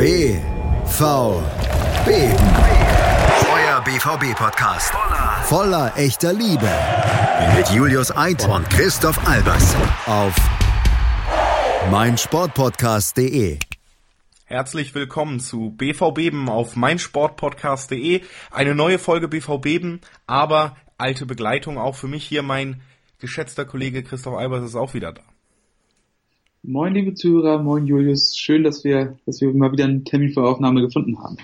BVB. Euer BVB-Podcast. Voller echter Liebe. Mit Julius Eid und Christoph Albers. Auf meinsportpodcast.de. Herzlich willkommen zu BVBeben auf meinsportpodcast.de. Eine neue Folge BVBeben, aber alte Begleitung auch für mich hier. Mein geschätzter Kollege Christoph Albers ist auch wieder da. Moin, liebe Zuhörer, moin Julius. Schön, dass wir, dass wir mal wieder einen Termin für Aufnahme gefunden haben.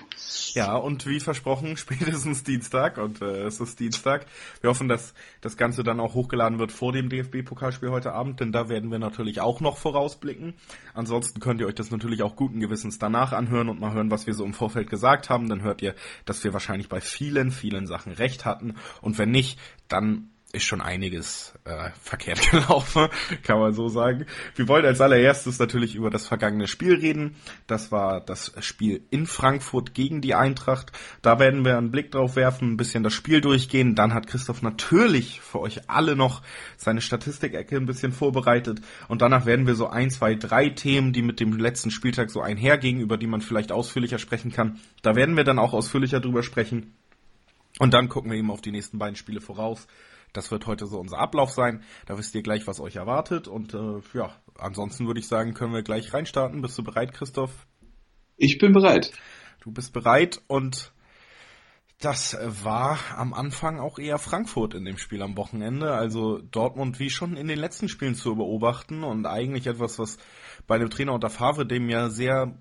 Ja, und wie versprochen, spätestens Dienstag und äh, es ist Dienstag. Wir hoffen, dass das Ganze dann auch hochgeladen wird vor dem DFB-Pokalspiel heute Abend, denn da werden wir natürlich auch noch vorausblicken. Ansonsten könnt ihr euch das natürlich auch guten Gewissens danach anhören und mal hören, was wir so im Vorfeld gesagt haben. Dann hört ihr, dass wir wahrscheinlich bei vielen, vielen Sachen recht hatten. Und wenn nicht, dann ist schon einiges äh, verkehrt gelaufen, kann man so sagen. Wir wollen als allererstes natürlich über das vergangene Spiel reden. Das war das Spiel in Frankfurt gegen die Eintracht. Da werden wir einen Blick drauf werfen, ein bisschen das Spiel durchgehen. Dann hat Christoph natürlich für euch alle noch seine Statistikecke ein bisschen vorbereitet. Und danach werden wir so ein, zwei, drei Themen, die mit dem letzten Spieltag so einhergehen, über die man vielleicht ausführlicher sprechen kann. Da werden wir dann auch ausführlicher drüber sprechen. Und dann gucken wir eben auf die nächsten beiden Spiele voraus. Das wird heute so unser Ablauf sein. Da wisst ihr gleich, was euch erwartet. Und äh, ja, ansonsten würde ich sagen, können wir gleich reinstarten. Bist du bereit, Christoph? Ich bin bereit. Du bist bereit und das war am Anfang auch eher Frankfurt in dem Spiel am Wochenende. Also Dortmund wie schon in den letzten Spielen zu beobachten und eigentlich etwas, was bei dem Trainer unter Favre, dem ja sehr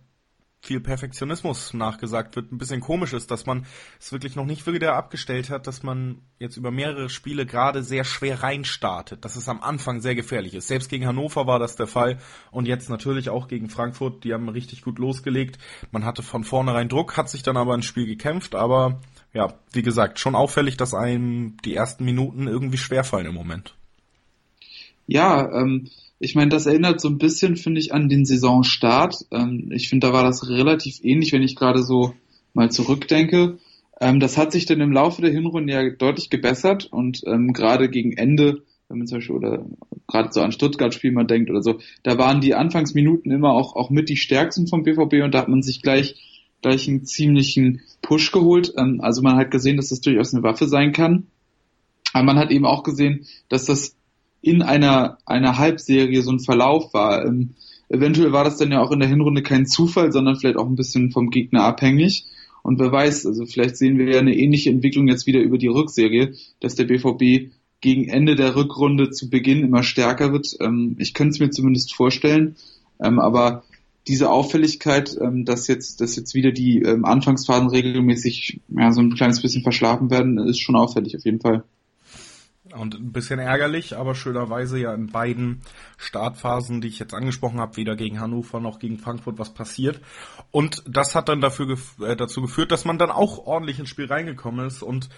viel Perfektionismus nachgesagt wird, ein bisschen komisch ist, dass man es wirklich noch nicht wieder abgestellt hat, dass man jetzt über mehrere Spiele gerade sehr schwer reinstartet, dass es am Anfang sehr gefährlich ist. Selbst gegen Hannover war das der Fall und jetzt natürlich auch gegen Frankfurt, die haben richtig gut losgelegt. Man hatte von vornherein Druck, hat sich dann aber ins Spiel gekämpft, aber ja, wie gesagt, schon auffällig, dass einem die ersten Minuten irgendwie schwerfallen im Moment. Ja, ähm, ich meine, das erinnert so ein bisschen, finde ich, an den Saisonstart. Ähm, ich finde, da war das relativ ähnlich, wenn ich gerade so mal zurückdenke. Ähm, das hat sich dann im Laufe der Hinrunde ja deutlich gebessert und ähm, gerade gegen Ende, wenn man zum Beispiel oder gerade so an Stuttgart-Spiel mal denkt oder so, da waren die Anfangsminuten immer auch, auch mit die stärksten vom BVB und da hat man sich gleich gleich einen ziemlichen Push geholt. Ähm, also man hat gesehen, dass das durchaus eine Waffe sein kann. Aber man hat eben auch gesehen, dass das in einer, einer Halbserie so ein Verlauf war. Ähm, eventuell war das dann ja auch in der Hinrunde kein Zufall, sondern vielleicht auch ein bisschen vom Gegner abhängig. Und wer weiß, also vielleicht sehen wir ja eine ähnliche Entwicklung jetzt wieder über die Rückserie, dass der BVB gegen Ende der Rückrunde zu Beginn immer stärker wird. Ähm, ich könnte es mir zumindest vorstellen. Ähm, aber diese Auffälligkeit, ähm, dass jetzt, dass jetzt wieder die ähm, Anfangsphasen regelmäßig ja, so ein kleines bisschen verschlafen werden, ist schon auffällig auf jeden Fall. Und ein bisschen ärgerlich, aber schönerweise ja in beiden Startphasen, die ich jetzt angesprochen habe, weder gegen Hannover noch gegen Frankfurt was passiert. Und das hat dann dafür gef äh, dazu geführt, dass man dann auch ordentlich ins Spiel reingekommen ist und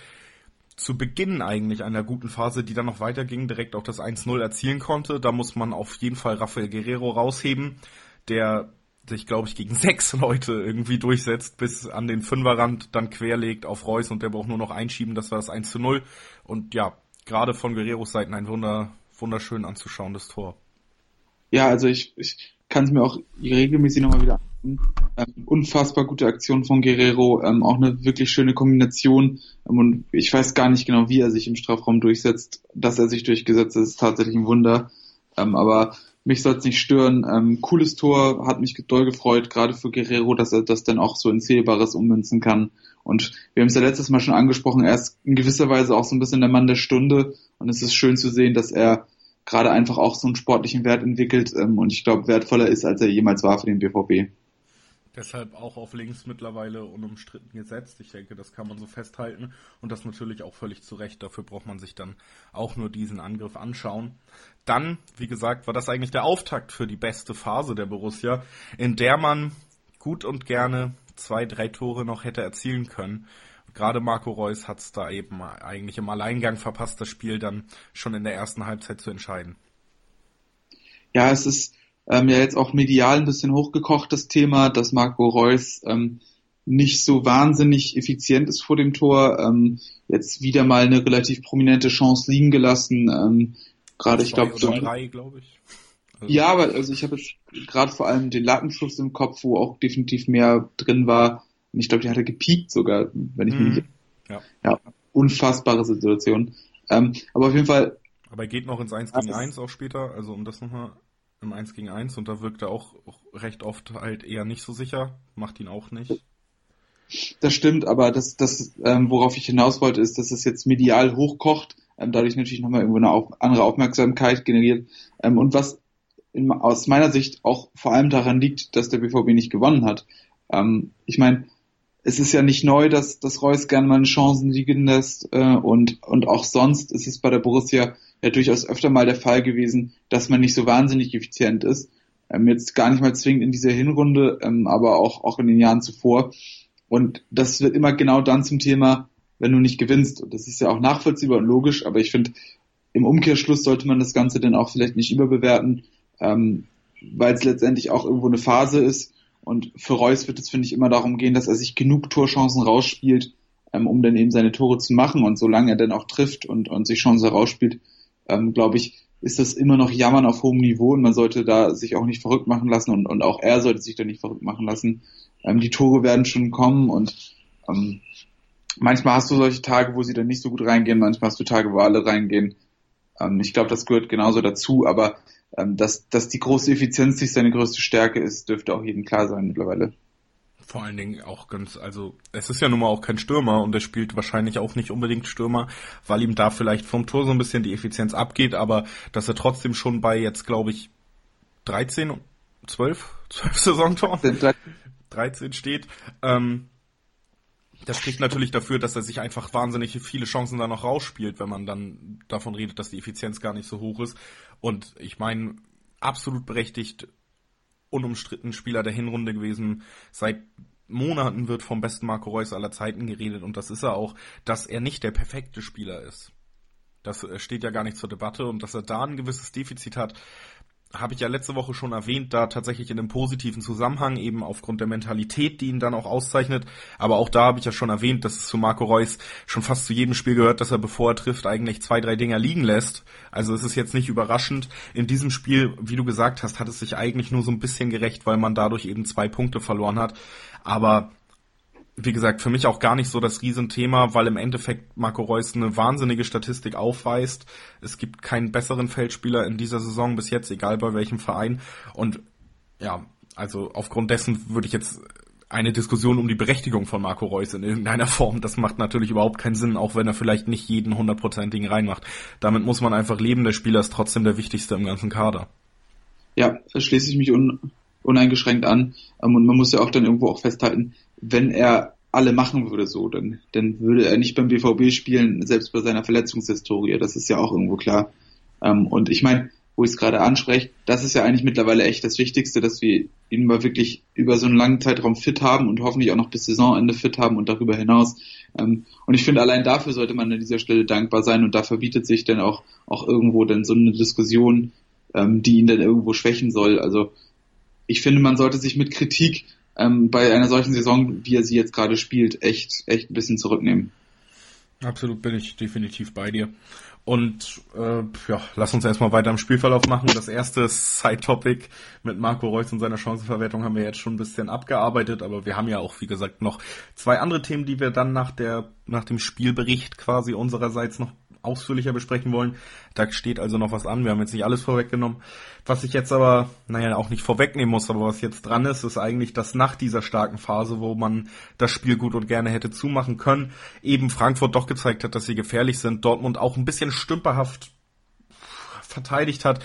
zu Beginn eigentlich einer guten Phase, die dann noch weiterging, direkt auch das 1-0 erzielen konnte. Da muss man auf jeden Fall Rafael Guerrero rausheben, der sich, glaube ich, gegen sechs Leute irgendwie durchsetzt, bis an den Fünferrand dann querlegt auf Reus und der braucht nur noch einschieben, das war das 1 0. Und ja, gerade von Guerreros Seiten ein wunder, wunderschön anzuschauendes Tor. Ja, also ich, ich kann es mir auch regelmäßig nochmal wieder ähm, unfassbar gute Aktion von Guerrero, ähm, auch eine wirklich schöne Kombination ähm, und ich weiß gar nicht genau, wie er sich im Strafraum durchsetzt. Dass er sich durchgesetzt hat, ist tatsächlich ein Wunder. Ähm, aber mich soll es nicht stören. Ähm, cooles Tor, hat mich doll gefreut, gerade für Guerrero, dass er das dann auch so in Zählbares ummünzen kann. Und wir haben es ja letztes Mal schon angesprochen, er ist in gewisser Weise auch so ein bisschen der Mann der Stunde. Und es ist schön zu sehen, dass er gerade einfach auch so einen sportlichen Wert entwickelt ähm, und ich glaube wertvoller ist, als er jemals war für den BVB. Deshalb auch auf links mittlerweile unumstritten gesetzt. Ich denke, das kann man so festhalten und das natürlich auch völlig zu Recht. Dafür braucht man sich dann auch nur diesen Angriff anschauen. Dann, wie gesagt, war das eigentlich der Auftakt für die beste Phase der Borussia, in der man gut und gerne zwei, drei Tore noch hätte erzielen können. Gerade Marco Reus hat es da eben eigentlich im Alleingang verpasst, das Spiel dann schon in der ersten Halbzeit zu entscheiden. Ja, es ist ähm, ja jetzt auch medial ein bisschen hochgekocht, das Thema, dass Marco Reus ähm, nicht so wahnsinnig effizient ist vor dem Tor. Ähm, jetzt wieder mal eine relativ prominente Chance liegen gelassen. Ähm, Gerade ich glaube, drei, glaube ich. Also ja, aber also ich habe jetzt gerade vor allem den Latenschuss im Kopf, wo auch definitiv mehr drin war. Und ich glaube, die hat er gepiekt sogar, wenn ich mhm. mich. Ja. ja, unfassbare Situation. Ähm, aber auf jeden Fall. Aber er geht noch ins 1 gegen 1 auch später, also um das nochmal im 1 gegen 1 und da wirkt er auch recht oft halt eher nicht so sicher, macht ihn auch nicht. Das stimmt, aber das, das ähm, worauf ich hinaus wollte, ist, dass es jetzt medial hochkocht, ähm, dadurch natürlich nochmal irgendwo eine auf, andere Aufmerksamkeit generiert. Ähm, und was in, aus meiner Sicht auch vor allem daran liegt, dass der BVB nicht gewonnen hat. Ähm, ich meine, es ist ja nicht neu, dass, dass Reus gerne mal eine Chancen liegen lässt äh, und, und auch sonst ist es bei der Borussia ja durchaus öfter mal der Fall gewesen, dass man nicht so wahnsinnig effizient ist. Ähm, jetzt gar nicht mal zwingend in dieser Hinrunde, ähm, aber auch, auch in den Jahren zuvor. Und das wird immer genau dann zum Thema, wenn du nicht gewinnst. Und das ist ja auch nachvollziehbar und logisch, aber ich finde, im Umkehrschluss sollte man das Ganze dann auch vielleicht nicht überbewerten, ähm, weil es letztendlich auch irgendwo eine Phase ist. Und für Reus wird es, finde ich, immer darum gehen, dass er sich genug Torchancen rausspielt, ähm, um dann eben seine Tore zu machen. Und solange er dann auch trifft und, und sich Chancen rausspielt, ähm, glaube ich, ist das immer noch Jammern auf hohem Niveau und man sollte da sich auch nicht verrückt machen lassen und, und auch er sollte sich da nicht verrückt machen lassen. Ähm, die Tore werden schon kommen und ähm, manchmal hast du solche Tage, wo sie dann nicht so gut reingehen, manchmal hast du Tage, wo alle reingehen. Ähm, ich glaube, das gehört genauso dazu, aber ähm, dass, dass die große Effizienz nicht seine größte Stärke ist, dürfte auch jedem klar sein mittlerweile. Vor allen Dingen auch ganz, also es ist ja nun mal auch kein Stürmer und er spielt wahrscheinlich auch nicht unbedingt Stürmer, weil ihm da vielleicht vom Tor so ein bisschen die Effizienz abgeht, aber dass er trotzdem schon bei jetzt, glaube ich, 13, 12, 12 Saisontoren, 13 steht, ähm, das spricht natürlich dafür, dass er sich einfach wahnsinnig viele Chancen da noch rausspielt, wenn man dann davon redet, dass die Effizienz gar nicht so hoch ist. Und ich meine, absolut berechtigt unumstritten Spieler der Hinrunde gewesen. Seit Monaten wird vom besten Marco Reus aller Zeiten geredet und das ist er auch, dass er nicht der perfekte Spieler ist. Das äh, steht ja gar nicht zur Debatte und dass er da ein gewisses Defizit hat, habe ich ja letzte Woche schon erwähnt, da tatsächlich in einem positiven Zusammenhang, eben aufgrund der Mentalität, die ihn dann auch auszeichnet. Aber auch da habe ich ja schon erwähnt, dass es zu Marco Reus schon fast zu jedem Spiel gehört, dass er, bevor er trifft, eigentlich zwei, drei Dinger liegen lässt. Also es ist jetzt nicht überraschend. In diesem Spiel, wie du gesagt hast, hat es sich eigentlich nur so ein bisschen gerecht, weil man dadurch eben zwei Punkte verloren hat. Aber wie gesagt, für mich auch gar nicht so das Riesenthema, weil im Endeffekt Marco Reus eine wahnsinnige Statistik aufweist. Es gibt keinen besseren Feldspieler in dieser Saison bis jetzt, egal bei welchem Verein. Und ja, also aufgrund dessen würde ich jetzt eine Diskussion um die Berechtigung von Marco Reus in irgendeiner Form, das macht natürlich überhaupt keinen Sinn, auch wenn er vielleicht nicht jeden hundertprozentigen reinmacht. Damit muss man einfach leben, der Spieler ist trotzdem der wichtigste im ganzen Kader. Ja, schließe ich mich un uneingeschränkt an. Ähm, und man muss ja auch dann irgendwo auch festhalten, wenn er alle machen würde so, dann, dann würde er nicht beim BVB spielen, selbst bei seiner Verletzungshistorie. Das ist ja auch irgendwo klar. Ähm, und ich meine, wo ich es gerade anspreche, das ist ja eigentlich mittlerweile echt das Wichtigste, dass wir ihn mal wirklich über so einen langen Zeitraum fit haben und hoffentlich auch noch bis Saisonende fit haben und darüber hinaus. Ähm, und ich finde, allein dafür sollte man an dieser Stelle dankbar sein und da verbietet sich dann auch, auch irgendwo dann so eine Diskussion, ähm, die ihn dann irgendwo schwächen soll. Also ich finde, man sollte sich mit Kritik ähm, bei einer solchen Saison, wie er sie jetzt gerade spielt, echt, echt ein bisschen zurücknehmen. Absolut bin ich definitiv bei dir. Und äh, ja, lass uns erstmal weiter im Spielverlauf machen. Das erste Side-Topic mit Marco Reus und seiner Chancenverwertung haben wir jetzt schon ein bisschen abgearbeitet, aber wir haben ja auch, wie gesagt, noch zwei andere Themen, die wir dann nach der nach dem Spielbericht quasi unsererseits noch ausführlicher besprechen wollen. Da steht also noch was an. Wir haben jetzt nicht alles vorweggenommen. Was ich jetzt aber, naja, auch nicht vorwegnehmen muss, aber was jetzt dran ist, ist eigentlich, dass nach dieser starken Phase, wo man das Spiel gut und gerne hätte zumachen können, eben Frankfurt doch gezeigt hat, dass sie gefährlich sind. Dortmund auch ein bisschen stümperhaft verteidigt hat.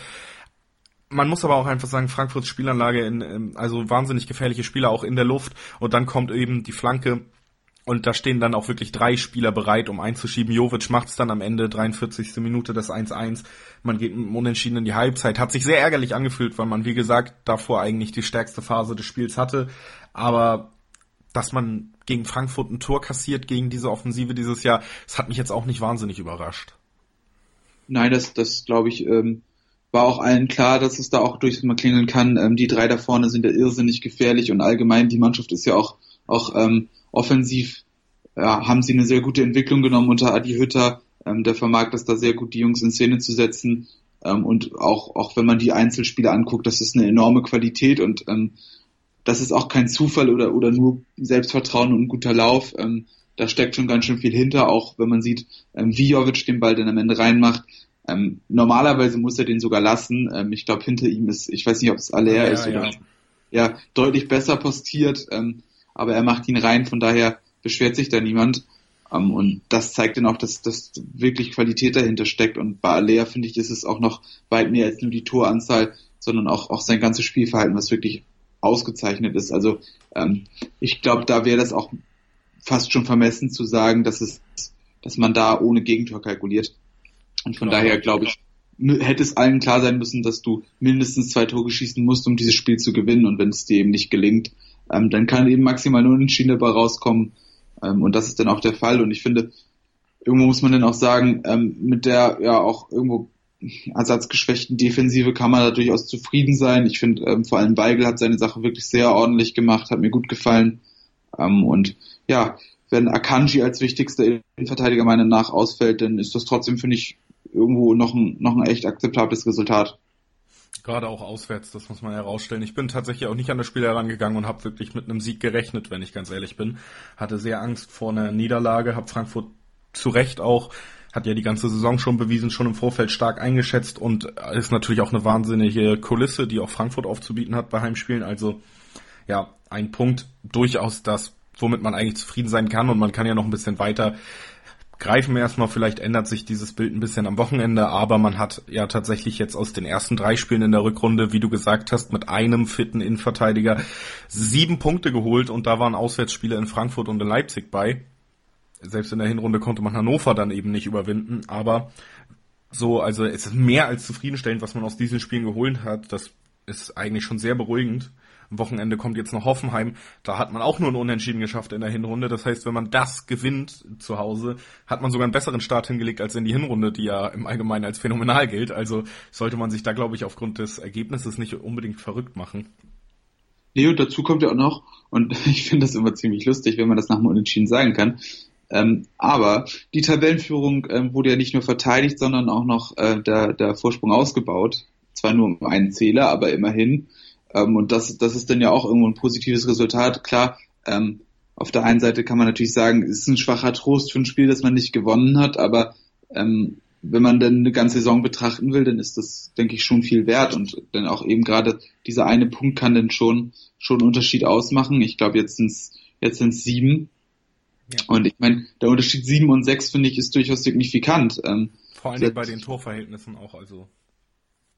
Man muss aber auch einfach sagen, Frankfurts Spielanlage, in, also wahnsinnig gefährliche Spieler auch in der Luft und dann kommt eben die Flanke und da stehen dann auch wirklich drei Spieler bereit, um einzuschieben. Jovic macht es dann am Ende, 43. Minute das 1-1. Man geht Unentschieden in die Halbzeit. Hat sich sehr ärgerlich angefühlt, weil man, wie gesagt, davor eigentlich die stärkste Phase des Spiels hatte. Aber dass man gegen Frankfurt ein Tor kassiert, gegen diese Offensive dieses Jahr, das hat mich jetzt auch nicht wahnsinnig überrascht. Nein, das, das glaube ich, ähm, war auch allen klar, dass es da auch durchaus mal klingeln kann. Ähm, die drei da vorne sind ja irrsinnig gefährlich und allgemein die Mannschaft ist ja auch, auch ähm, offensiv ja, haben sie eine sehr gute Entwicklung genommen unter Adi Hütter. Ähm, der vermag das da sehr gut, die Jungs in Szene zu setzen. Ähm, und auch, auch wenn man die Einzelspiele anguckt, das ist eine enorme Qualität und ähm, das ist auch kein Zufall oder, oder nur Selbstvertrauen und ein guter Lauf. Ähm, da steckt schon ganz schön viel hinter, auch wenn man sieht, ähm, wie Jovic den Ball dann am Ende reinmacht. Ähm, normalerweise muss er den sogar lassen. Ähm, ich glaube, hinter ihm ist, ich weiß nicht, ob es Aller ja, ist oder ja. ja. deutlich besser postiert, ähm, aber er macht ihn rein, von daher beschwert sich da niemand. Um, ähm, und das zeigt dann auch, dass, dass wirklich Qualität dahinter steckt. Und bei Alea, finde ich, ist es auch noch weit mehr als nur die Toranzahl, sondern auch, auch sein ganzes Spielverhalten, was wirklich ausgezeichnet ist. Also ähm, ich glaube, da wäre das auch fast schon vermessen zu sagen, dass es, dass man da ohne Gegentor kalkuliert. Und von genau. daher glaube ich, hätte es allen klar sein müssen, dass du mindestens zwei Tore schießen musst, um dieses Spiel zu gewinnen. Und wenn es dir eben nicht gelingt, ähm, dann kann eben maximal nur ein Unentschieden dabei rauskommen. Ähm, und das ist dann auch der Fall. Und ich finde, irgendwo muss man dann auch sagen, ähm, mit der ja auch irgendwo ersatzgeschwächten Defensive kann man da durchaus zufrieden sein. Ich finde, ähm, vor allem Weigel hat seine Sache wirklich sehr ordentlich gemacht, hat mir gut gefallen. Ähm, und ja, wenn Akanji als wichtigster Innenverteidiger meiner nach ausfällt, dann ist das trotzdem, finde ich, irgendwo noch ein, noch ein echt akzeptables Resultat. Gerade auch auswärts, das muss man herausstellen. Ich bin tatsächlich auch nicht an das Spiel herangegangen und habe wirklich mit einem Sieg gerechnet, wenn ich ganz ehrlich bin. Hatte sehr Angst vor einer Niederlage, habe Frankfurt zu Recht auch, hat ja die ganze Saison schon bewiesen, schon im Vorfeld stark eingeschätzt und ist natürlich auch eine wahnsinnige Kulisse, die auch Frankfurt aufzubieten hat bei Heimspielen. Also ja, ein Punkt durchaus das, womit man eigentlich zufrieden sein kann und man kann ja noch ein bisschen weiter greifen wir erstmal, vielleicht ändert sich dieses Bild ein bisschen am Wochenende, aber man hat ja tatsächlich jetzt aus den ersten drei Spielen in der Rückrunde, wie du gesagt hast, mit einem fitten Innenverteidiger sieben Punkte geholt und da waren Auswärtsspiele in Frankfurt und in Leipzig bei. Selbst in der Hinrunde konnte man Hannover dann eben nicht überwinden, aber so, also es ist mehr als zufriedenstellend, was man aus diesen Spielen geholt hat. Das ist eigentlich schon sehr beruhigend. Am Wochenende kommt jetzt noch Hoffenheim. Da hat man auch nur ein Unentschieden geschafft in der Hinrunde. Das heißt, wenn man das gewinnt zu Hause, hat man sogar einen besseren Start hingelegt als in die Hinrunde, die ja im Allgemeinen als phänomenal gilt. Also sollte man sich da, glaube ich, aufgrund des Ergebnisses nicht unbedingt verrückt machen. Nee, und dazu kommt ja auch noch, und ich finde das immer ziemlich lustig, wenn man das nach dem Unentschieden sagen kann, ähm, aber die Tabellenführung ähm, wurde ja nicht nur verteidigt, sondern auch noch äh, der, der Vorsprung ausgebaut. Zwar nur um einen Zähler, aber immerhin. Ähm, und das, das ist dann ja auch irgendwo ein positives Resultat. Klar, ähm, auf der einen Seite kann man natürlich sagen, es ist ein schwacher Trost für ein Spiel, das man nicht gewonnen hat, aber ähm, wenn man dann eine ganze Saison betrachten will, dann ist das, denke ich, schon viel wert und dann auch eben gerade dieser eine Punkt kann dann schon schon einen Unterschied ausmachen. Ich glaube, jetzt sind's jetzt sind's sieben. Ja. Und ich meine, der Unterschied sieben und sechs finde ich ist durchaus signifikant. Ähm, Vor allem bei den Torverhältnissen auch, also.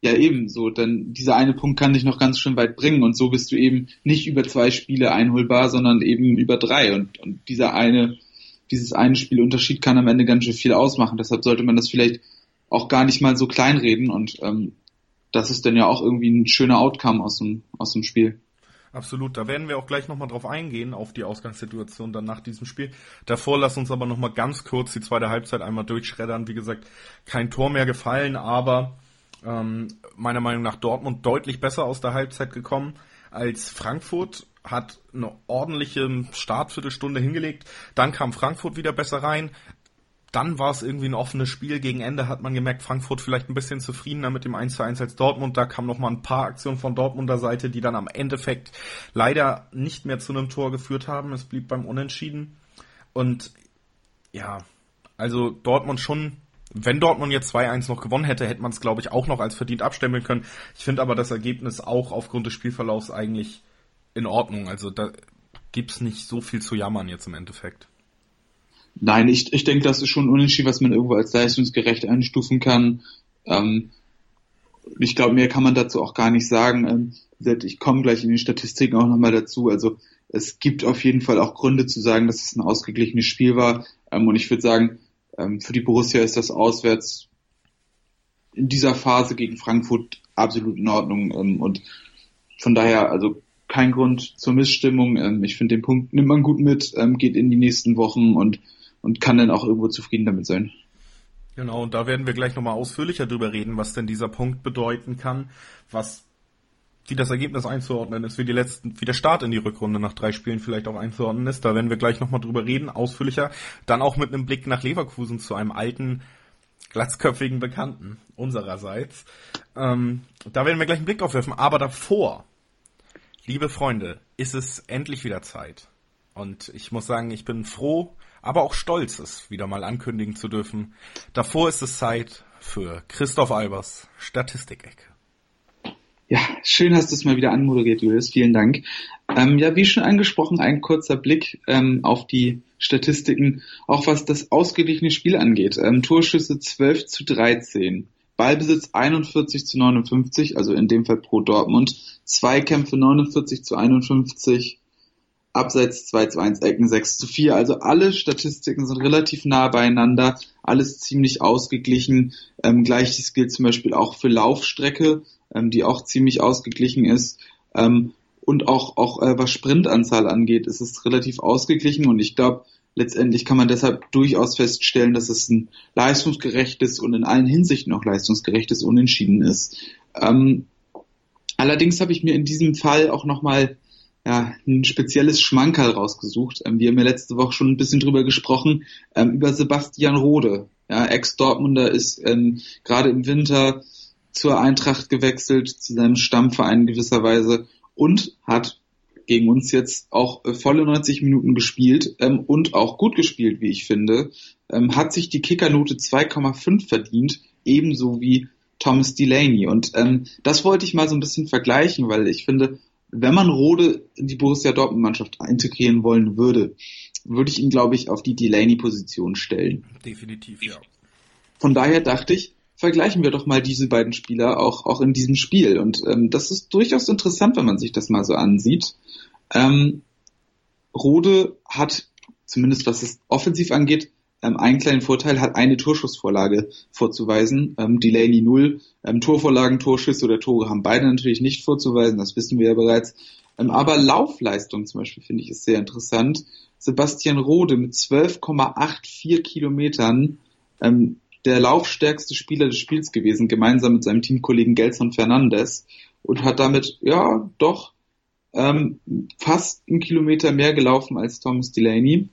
Ja, eben so. Denn dieser eine Punkt kann dich noch ganz schön weit bringen und so bist du eben nicht über zwei Spiele einholbar, sondern eben über drei. Und, und dieser eine, dieses eine Spielunterschied kann am Ende ganz schön viel ausmachen. Deshalb sollte man das vielleicht auch gar nicht mal so kleinreden und ähm, das ist dann ja auch irgendwie ein schöner Outcome aus dem, aus dem Spiel. Absolut, da werden wir auch gleich nochmal drauf eingehen, auf die Ausgangssituation dann nach diesem Spiel. Davor lass uns aber nochmal ganz kurz die zweite Halbzeit einmal durchschreddern. Wie gesagt, kein Tor mehr gefallen, aber ähm, meiner Meinung nach Dortmund deutlich besser aus der Halbzeit gekommen als Frankfurt, hat eine ordentliche Startviertelstunde hingelegt, dann kam Frankfurt wieder besser rein, dann war es irgendwie ein offenes Spiel. Gegen Ende hat man gemerkt, Frankfurt vielleicht ein bisschen zufriedener mit dem 1 zu 1 als Dortmund. Da kamen noch mal ein paar Aktionen von Dortmunder Seite, die dann am Endeffekt leider nicht mehr zu einem Tor geführt haben. Es blieb beim Unentschieden. Und ja, also Dortmund schon wenn Dortmund jetzt 2-1 noch gewonnen hätte, hätte man es, glaube ich, auch noch als verdient abstempeln können. Ich finde aber das Ergebnis auch aufgrund des Spielverlaufs eigentlich in Ordnung. Also da gibt's nicht so viel zu jammern jetzt im Endeffekt. Nein, ich, ich denke, das ist schon ein Unentschieden, was man irgendwo als leistungsgerecht einstufen kann. Ähm, ich glaube, mehr kann man dazu auch gar nicht sagen. Ähm, ich komme gleich in den Statistiken auch nochmal dazu. Also es gibt auf jeden Fall auch Gründe zu sagen, dass es ein ausgeglichenes Spiel war. Ähm, und ich würde sagen, ähm, für die Borussia ist das auswärts in dieser Phase gegen Frankfurt absolut in Ordnung ähm, und von daher also kein Grund zur Missstimmung. Ähm, ich finde den Punkt nimmt man gut mit, ähm, geht in die nächsten Wochen und und kann dann auch irgendwo zufrieden damit sein. Genau, und da werden wir gleich nochmal ausführlicher drüber reden, was denn dieser Punkt bedeuten kann, was wie das Ergebnis einzuordnen ist, wie die letzten, wie der Start in die Rückrunde nach drei Spielen vielleicht auch einzuordnen ist. Da werden wir gleich nochmal drüber reden, ausführlicher. Dann auch mit einem Blick nach Leverkusen zu einem alten glatzköpfigen Bekannten unsererseits. Ähm, da werden wir gleich einen Blick drauf werfen. Aber davor, liebe Freunde, ist es endlich wieder Zeit. Und ich muss sagen, ich bin froh, aber auch stolz, es wieder mal ankündigen zu dürfen. Davor ist es Zeit für Christoph Albers Statistikecke. Ja, schön hast du es mal wieder anmoderiert, Julius. Vielen Dank. Ähm, ja, wie schon angesprochen, ein kurzer Blick ähm, auf die Statistiken, auch was das ausgeglichene Spiel angeht. Ähm, Torschüsse 12 zu 13, Ballbesitz 41 zu 59, also in dem Fall pro Dortmund, Zweikämpfe 49 zu 51, Abseits 2 zu 1, Ecken 6 zu 4. Also alle Statistiken sind relativ nah beieinander, alles ziemlich ausgeglichen. Ähm, Gleiches gilt zum Beispiel auch für Laufstrecke, ähm, die auch ziemlich ausgeglichen ist. Ähm, und auch, auch äh, was Sprintanzahl angeht, ist es relativ ausgeglichen und ich glaube, letztendlich kann man deshalb durchaus feststellen, dass es ein leistungsgerechtes und in allen Hinsichten auch leistungsgerechtes Unentschieden ist. Ähm, allerdings habe ich mir in diesem Fall auch nochmal ja, ein spezielles Schmankerl rausgesucht. Ähm, wir haben ja letzte Woche schon ein bisschen drüber gesprochen, ähm, über Sebastian Rode. Ja, Ex-Dortmunder ist ähm, gerade im Winter zur Eintracht gewechselt, zu seinem Stammverein gewisserweise und hat gegen uns jetzt auch äh, volle 90 Minuten gespielt ähm, und auch gut gespielt, wie ich finde. Ähm, hat sich die Kickernote 2,5 verdient, ebenso wie Thomas Delaney. Und ähm, das wollte ich mal so ein bisschen vergleichen, weil ich finde, wenn man Rode in die Borussia Dortmund Mannschaft integrieren wollen würde, würde ich ihn, glaube ich, auf die Delaney-Position stellen. Definitiv, ja. Von daher dachte ich, vergleichen wir doch mal diese beiden Spieler auch, auch in diesem Spiel. Und ähm, das ist durchaus interessant, wenn man sich das mal so ansieht. Ähm, Rode hat, zumindest was es offensiv angeht, ähm, einen kleinen Vorteil, hat eine Torschussvorlage vorzuweisen. Ähm, Delaney null. Ähm, Torvorlagen, Torschüsse oder Tore haben beide natürlich nicht vorzuweisen, das wissen wir ja bereits. Ähm, aber Laufleistung zum Beispiel finde ich ist sehr interessant. Sebastian Rode mit 12,84 Kilometern ähm, der laufstärkste Spieler des Spiels gewesen, gemeinsam mit seinem Teamkollegen Gelson Fernandes und hat damit ja doch ähm, fast einen Kilometer mehr gelaufen als Thomas Delaney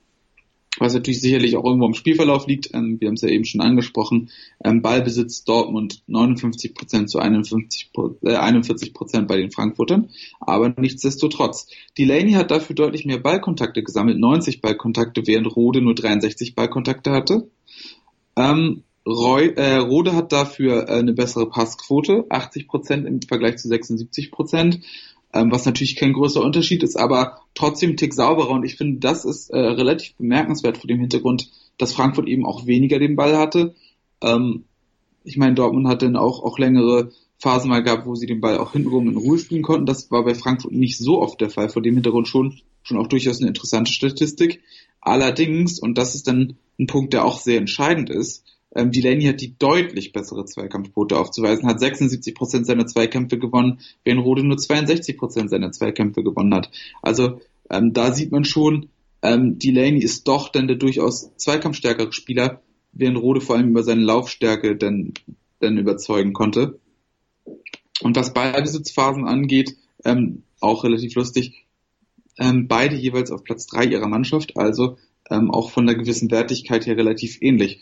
was natürlich sicherlich auch irgendwo im Spielverlauf liegt. Ähm, wir haben es ja eben schon angesprochen. Ähm, Ballbesitz Dortmund 59 Prozent zu 51, äh, 41 Prozent bei den Frankfurtern. Aber nichtsdestotrotz. Delaney hat dafür deutlich mehr Ballkontakte gesammelt, 90 Ballkontakte, während Rode nur 63 Ballkontakte hatte. Ähm, Roy, äh, Rode hat dafür äh, eine bessere Passquote, 80 Prozent im Vergleich zu 76 Prozent ähm, was natürlich kein großer Unterschied ist, aber trotzdem Tick sauberer und ich finde, das ist äh, relativ bemerkenswert vor dem Hintergrund, dass Frankfurt eben auch weniger den Ball hatte. Ähm, ich meine, Dortmund hat dann auch, auch längere Phasen mal gehabt, wo sie den Ball auch hintenrum in Ruhe spielen konnten. Das war bei Frankfurt nicht so oft der Fall. Vor dem Hintergrund schon, schon auch durchaus eine interessante Statistik. Allerdings, und das ist dann ein Punkt, der auch sehr entscheidend ist, ähm, Delaney hat die deutlich bessere Zweikampfquote aufzuweisen, hat 76 Prozent seiner Zweikämpfe gewonnen, während Rode nur 62 Prozent seiner Zweikämpfe gewonnen hat. Also ähm, da sieht man schon, ähm, Delaney ist doch dann der durchaus zweikampfstärkere Spieler, während Rode vor allem über seine Laufstärke dann, dann überzeugen konnte. Und was Ballbesitzphasen angeht, ähm, auch relativ lustig, ähm, beide jeweils auf Platz drei ihrer Mannschaft, also ähm, auch von der gewissen Wertigkeit her relativ ähnlich.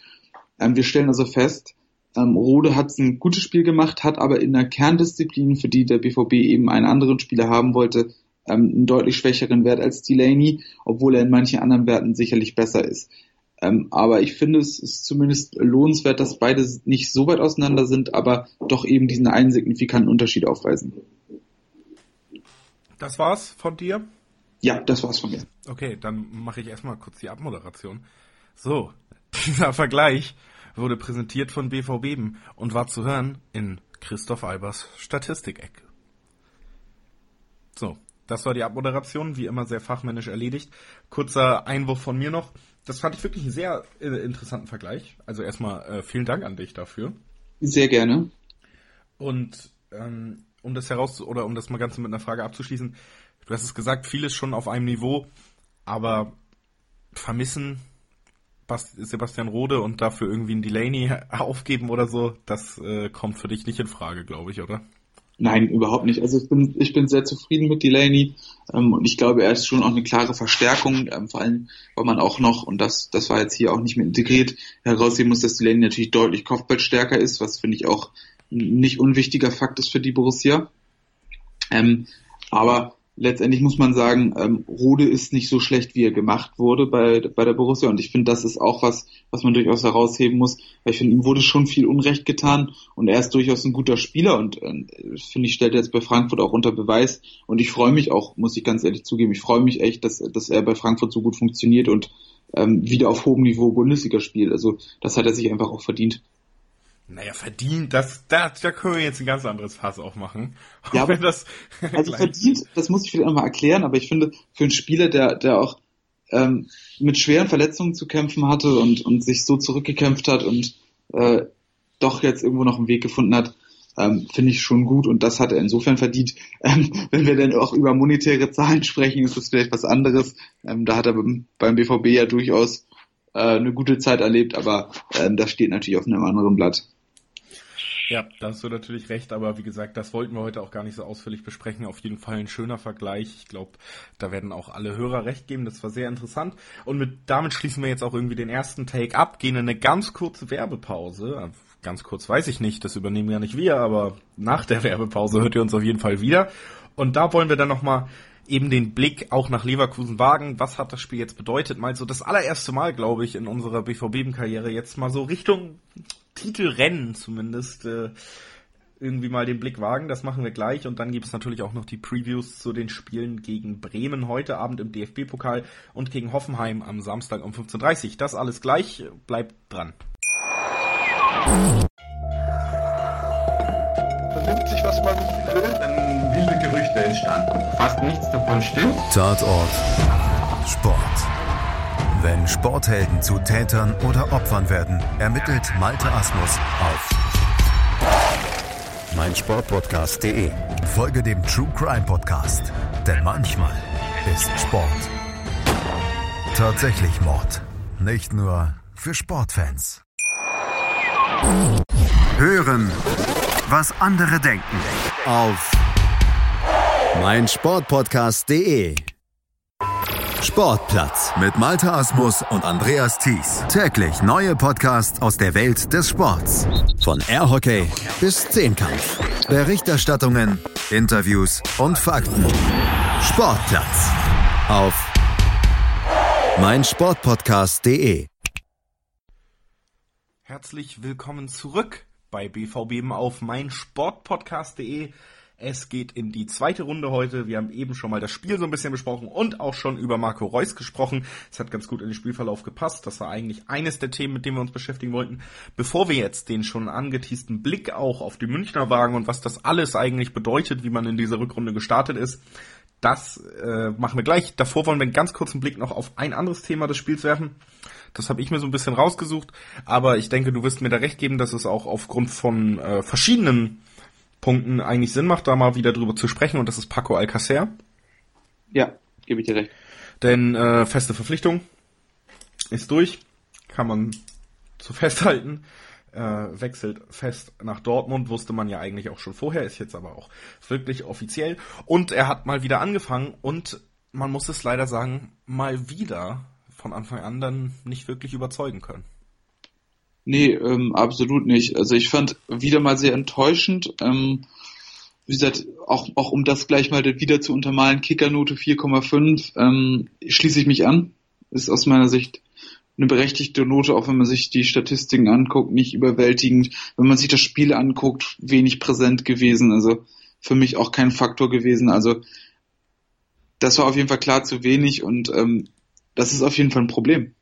Ähm, wir stellen also fest, ähm, Rode hat ein gutes Spiel gemacht, hat aber in der Kerndisziplin, für die der BVB eben einen anderen Spieler haben wollte, ähm, einen deutlich schwächeren Wert als Delaney, obwohl er in manchen anderen Werten sicherlich besser ist. Ähm, aber ich finde, es ist zumindest lohnenswert, dass beide nicht so weit auseinander sind, aber doch eben diesen einen signifikanten Unterschied aufweisen. Das war's von dir? Ja, das war's von mir. Okay, dann mache ich erstmal kurz die Abmoderation. So, dieser Vergleich wurde präsentiert von BVB und war zu hören in Christoph Albers Statistikecke. So, das war die Abmoderation, wie immer sehr fachmännisch erledigt. Kurzer Einwurf von mir noch. Das fand ich wirklich einen sehr äh, interessanten Vergleich. Also erstmal äh, vielen Dank an dich dafür. Sehr gerne. Und ähm, um das heraus oder um das mal ganz mit einer Frage abzuschließen, du hast es gesagt, vieles schon auf einem Niveau, aber vermissen Sebastian Rode und dafür irgendwie einen Delaney aufgeben oder so, das äh, kommt für dich nicht in Frage, glaube ich, oder? Nein, überhaupt nicht. Also ich bin, ich bin sehr zufrieden mit Delaney ähm, und ich glaube, er ist schon auch eine klare Verstärkung, ähm, vor allem, weil man auch noch, und das, das war jetzt hier auch nicht mehr integriert, heraussehen muss, dass Delaney natürlich deutlich Kopfballstärker ist, was finde ich auch ein nicht unwichtiger Fakt ist für die Borussia. Ähm, aber letztendlich muss man sagen, ähm, Rode ist nicht so schlecht, wie er gemacht wurde bei, bei der Borussia. Und ich finde, das ist auch was, was man durchaus herausheben muss, weil ich finde, ihm wurde schon viel Unrecht getan und er ist durchaus ein guter Spieler und äh, finde ich, stellt er jetzt bei Frankfurt auch unter Beweis. Und ich freue mich auch, muss ich ganz ehrlich zugeben, ich freue mich echt, dass, dass er bei Frankfurt so gut funktioniert und ähm, wieder auf hohem Niveau Bundesliga spielt. Also das hat er sich einfach auch verdient. Naja, verdient, das, da, da können wir jetzt ein ganz anderes Fass aufmachen. Ja, aber das also verdient, das muss ich vielleicht nochmal erklären, aber ich finde, für einen Spieler, der, der auch ähm, mit schweren Verletzungen zu kämpfen hatte und, und sich so zurückgekämpft hat und äh, doch jetzt irgendwo noch einen Weg gefunden hat, ähm, finde ich schon gut und das hat er insofern verdient. Ähm, wenn wir dann auch über monetäre Zahlen sprechen, ist das vielleicht was anderes. Ähm, da hat er beim, beim BVB ja durchaus äh, eine gute Zeit erlebt, aber ähm, das steht natürlich auf einem anderen Blatt. Ja, da hast du natürlich recht, aber wie gesagt, das wollten wir heute auch gar nicht so ausführlich besprechen. Auf jeden Fall ein schöner Vergleich. Ich glaube, da werden auch alle Hörer recht geben. Das war sehr interessant. Und mit, damit schließen wir jetzt auch irgendwie den ersten Take ab, gehen in eine ganz kurze Werbepause. Ganz kurz weiß ich nicht, das übernehmen ja nicht wir, aber nach der Werbepause hört ihr uns auf jeden Fall wieder. Und da wollen wir dann nochmal eben den Blick auch nach Leverkusen wagen. Was hat das Spiel jetzt bedeutet? Mal so das allererste Mal, glaube ich, in unserer BVB-Karriere jetzt mal so Richtung Titelrennen zumindest äh, irgendwie mal den Blick wagen. Das machen wir gleich. Und dann gibt es natürlich auch noch die Previews zu den Spielen gegen Bremen heute Abend im DFB-Pokal und gegen Hoffenheim am Samstag um 15.30 Uhr. Das alles gleich. Bleibt dran. Vernimmt sich, was man will, dann wilde Gerüchte entstanden. Fast nichts davon stimmt. Tatort. Sport. Wenn Sporthelden zu Tätern oder Opfern werden, ermittelt Malte Asmus auf meinsportpodcast.de. Folge dem True Crime Podcast, denn manchmal ist Sport tatsächlich Mord. Nicht nur für Sportfans. Hören, was andere denken auf meinsportpodcast.de. Sportplatz mit Malta Asmus und Andreas Thies. Täglich neue Podcasts aus der Welt des Sports. Von Airhockey bis Zehnkampf. Berichterstattungen, Interviews und Fakten. Sportplatz auf meinsportpodcast.de. Herzlich willkommen zurück bei BVB auf meinsportpodcast.de. Es geht in die zweite Runde heute. Wir haben eben schon mal das Spiel so ein bisschen besprochen und auch schon über Marco Reus gesprochen. Es hat ganz gut in den Spielverlauf gepasst. Das war eigentlich eines der Themen, mit denen wir uns beschäftigen wollten. Bevor wir jetzt den schon angeteasten Blick auch auf die Münchner wagen und was das alles eigentlich bedeutet, wie man in dieser Rückrunde gestartet ist, das äh, machen wir gleich. Davor wollen wir einen ganz kurzen Blick noch auf ein anderes Thema des Spiels werfen. Das habe ich mir so ein bisschen rausgesucht, aber ich denke, du wirst mir da recht geben, dass es auch aufgrund von äh, verschiedenen Punkten eigentlich Sinn macht, da mal wieder drüber zu sprechen und das ist Paco Alcacer. Ja, gebe ich dir recht. Denn äh, feste Verpflichtung ist durch, kann man so festhalten. Äh, wechselt fest nach Dortmund, wusste man ja eigentlich auch schon vorher, ist jetzt aber auch wirklich offiziell. Und er hat mal wieder angefangen und man muss es leider sagen, mal wieder von Anfang an dann nicht wirklich überzeugen können. Nee, ähm, absolut nicht. Also ich fand wieder mal sehr enttäuschend. Ähm, wie gesagt, auch, auch um das gleich mal wieder zu untermalen, Kickernote 4,5 ähm, schließe ich mich an. Ist aus meiner Sicht eine berechtigte Note, auch wenn man sich die Statistiken anguckt, nicht überwältigend. Wenn man sich das Spiel anguckt, wenig präsent gewesen. Also für mich auch kein Faktor gewesen. Also das war auf jeden Fall klar zu wenig und ähm, das ist auf jeden Fall ein Problem.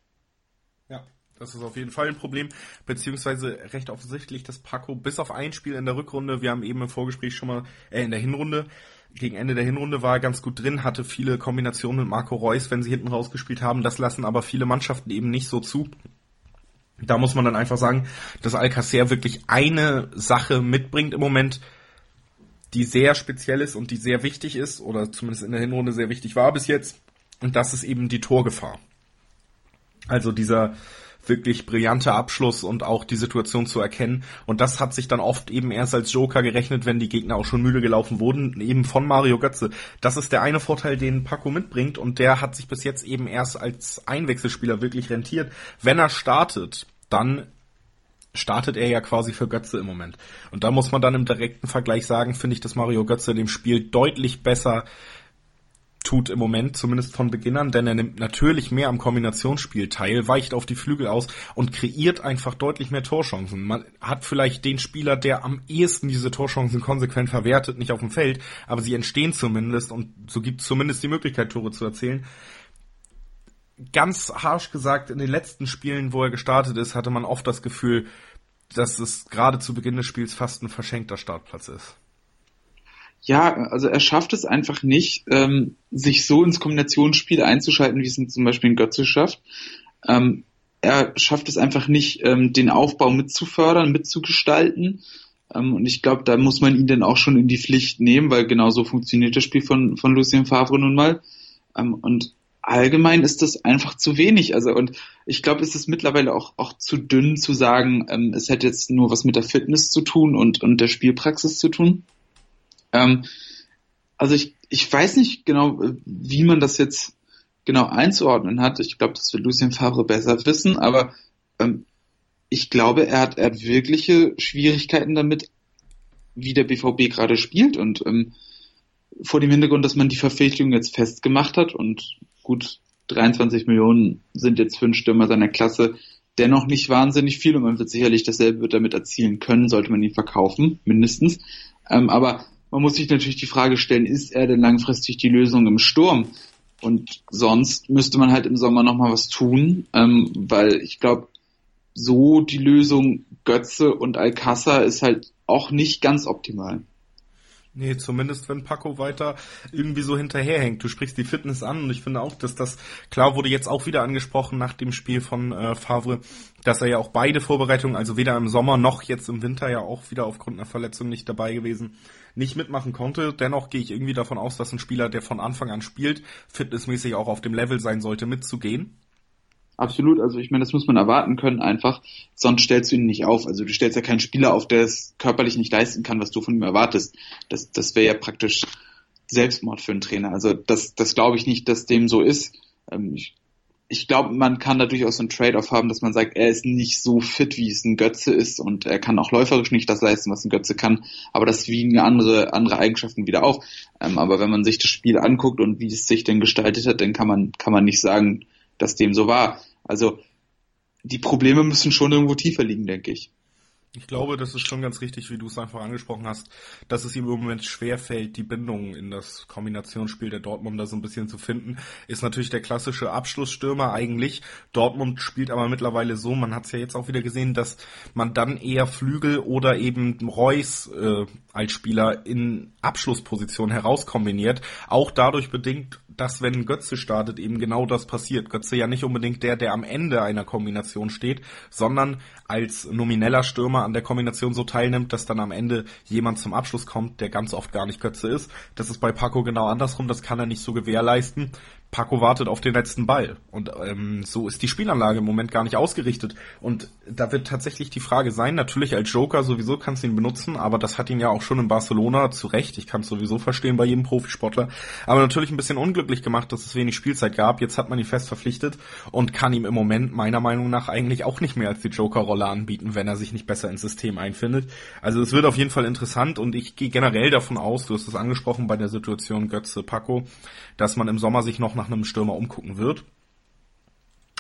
Das ist auf jeden Fall ein Problem, beziehungsweise recht offensichtlich, dass Paco bis auf ein Spiel in der Rückrunde, wir haben eben im Vorgespräch schon mal, äh, in der Hinrunde, gegen Ende der Hinrunde war er ganz gut drin, hatte viele Kombinationen mit Marco Reus, wenn sie hinten rausgespielt haben. Das lassen aber viele Mannschaften eben nicht so zu. Da muss man dann einfach sagen, dass Alcacer wirklich eine Sache mitbringt im Moment, die sehr speziell ist und die sehr wichtig ist, oder zumindest in der Hinrunde sehr wichtig war bis jetzt. Und das ist eben die Torgefahr. Also dieser wirklich brillanter Abschluss und auch die Situation zu erkennen. Und das hat sich dann oft eben erst als Joker gerechnet, wenn die Gegner auch schon müde gelaufen wurden, eben von Mario Götze. Das ist der eine Vorteil, den Paco mitbringt und der hat sich bis jetzt eben erst als Einwechselspieler wirklich rentiert. Wenn er startet, dann startet er ja quasi für Götze im Moment. Und da muss man dann im direkten Vergleich sagen, finde ich, dass Mario Götze in dem Spiel deutlich besser tut im Moment, zumindest von Beginn an, denn er nimmt natürlich mehr am Kombinationsspiel teil, weicht auf die Flügel aus und kreiert einfach deutlich mehr Torchancen. Man hat vielleicht den Spieler, der am ehesten diese Torchancen konsequent verwertet, nicht auf dem Feld, aber sie entstehen zumindest und so gibt es zumindest die Möglichkeit, Tore zu erzielen. Ganz harsh gesagt, in den letzten Spielen, wo er gestartet ist, hatte man oft das Gefühl, dass es gerade zu Beginn des Spiels fast ein verschenkter Startplatz ist ja, also er schafft es einfach nicht, ähm, sich so ins Kombinationsspiel einzuschalten, wie es zum Beispiel ein Götze schafft. Ähm, er schafft es einfach nicht, ähm, den Aufbau mitzufördern, mitzugestalten. Ähm, und ich glaube, da muss man ihn dann auch schon in die Pflicht nehmen, weil genau so funktioniert das Spiel von, von Lucien Favre nun mal. Ähm, und allgemein ist das einfach zu wenig. Also und ich glaube, es ist mittlerweile auch auch zu dünn zu sagen, ähm, es hätte jetzt nur was mit der Fitness zu tun und und der Spielpraxis zu tun. Ähm, also ich, ich weiß nicht genau, wie man das jetzt genau einzuordnen hat. Ich glaube, das wird Lucien Favre besser wissen, aber ähm, ich glaube, er hat, er hat wirkliche Schwierigkeiten damit, wie der BVB gerade spielt und ähm, vor dem Hintergrund, dass man die Verpflichtung jetzt festgemacht hat und gut 23 Millionen sind jetzt für einen Stürmer seiner Klasse dennoch nicht wahnsinnig viel und man wird sicherlich dasselbe damit erzielen können, sollte man ihn verkaufen, mindestens. Ähm, aber man muss sich natürlich die Frage stellen, ist er denn langfristig die Lösung im Sturm? Und sonst müsste man halt im Sommer nochmal was tun, ähm, weil ich glaube, so die Lösung Götze und Alcázar ist halt auch nicht ganz optimal. Nee, zumindest wenn Paco weiter irgendwie so hinterherhängt. Du sprichst die Fitness an und ich finde auch, dass das, klar wurde jetzt auch wieder angesprochen nach dem Spiel von äh, Favre, dass er ja auch beide Vorbereitungen, also weder im Sommer noch jetzt im Winter ja auch wieder aufgrund einer Verletzung nicht dabei gewesen, nicht mitmachen konnte. Dennoch gehe ich irgendwie davon aus, dass ein Spieler, der von Anfang an spielt, fitnessmäßig auch auf dem Level sein sollte, mitzugehen. Absolut, also ich meine, das muss man erwarten können einfach, sonst stellst du ihn nicht auf. Also du stellst ja keinen Spieler auf, der es körperlich nicht leisten kann, was du von ihm erwartest. Das, das wäre ja praktisch Selbstmord für einen Trainer. Also das, das glaube ich nicht, dass dem so ist. Ähm, ich, ich glaube, man kann da durchaus einen Trade-off haben, dass man sagt, er ist nicht so fit, wie es ein Götze ist und er kann auch läuferisch nicht das leisten, was ein Götze kann, aber das wiegen andere, andere Eigenschaften wieder auf. Ähm, aber wenn man sich das Spiel anguckt und wie es sich denn gestaltet hat, dann kann man, kann man nicht sagen, dass dem so war. Also die Probleme müssen schon irgendwo tiefer liegen, denke ich. Ich glaube, das ist schon ganz richtig, wie du es einfach angesprochen hast, dass es ihm im Moment schwer fällt, die Bindung in das Kombinationsspiel der Dortmunder so ein bisschen zu finden. Ist natürlich der klassische Abschlussstürmer eigentlich. Dortmund spielt aber mittlerweile so, man hat es ja jetzt auch wieder gesehen, dass man dann eher Flügel oder eben Reus äh, als Spieler in Abschlussposition herauskombiniert. Auch dadurch bedingt, dass wenn Götze startet, eben genau das passiert. Götze ja nicht unbedingt der, der am Ende einer Kombination steht, sondern als nomineller Stürmer an der Kombination so teilnimmt, dass dann am Ende jemand zum Abschluss kommt, der ganz oft gar nicht Götze ist. Das ist bei Paco genau andersrum, das kann er nicht so gewährleisten. Paco wartet auf den letzten Ball. Und ähm, so ist die Spielanlage im Moment gar nicht ausgerichtet. Und da wird tatsächlich die Frage sein, natürlich als Joker sowieso kannst du ihn benutzen, aber das hat ihn ja auch schon in Barcelona zu Recht, ich kann es sowieso verstehen bei jedem Profisportler, aber natürlich ein bisschen unglücklich gemacht, dass es wenig Spielzeit gab. Jetzt hat man ihn fest verpflichtet und kann ihm im Moment meiner Meinung nach eigentlich auch nicht mehr als die Joker-Rolle anbieten, wenn er sich nicht besser ins System einfindet. Also es wird auf jeden Fall interessant und ich gehe generell davon aus, du hast es angesprochen bei der Situation Götze Paco, dass man im Sommer sich noch nach einem Stürmer umgucken wird.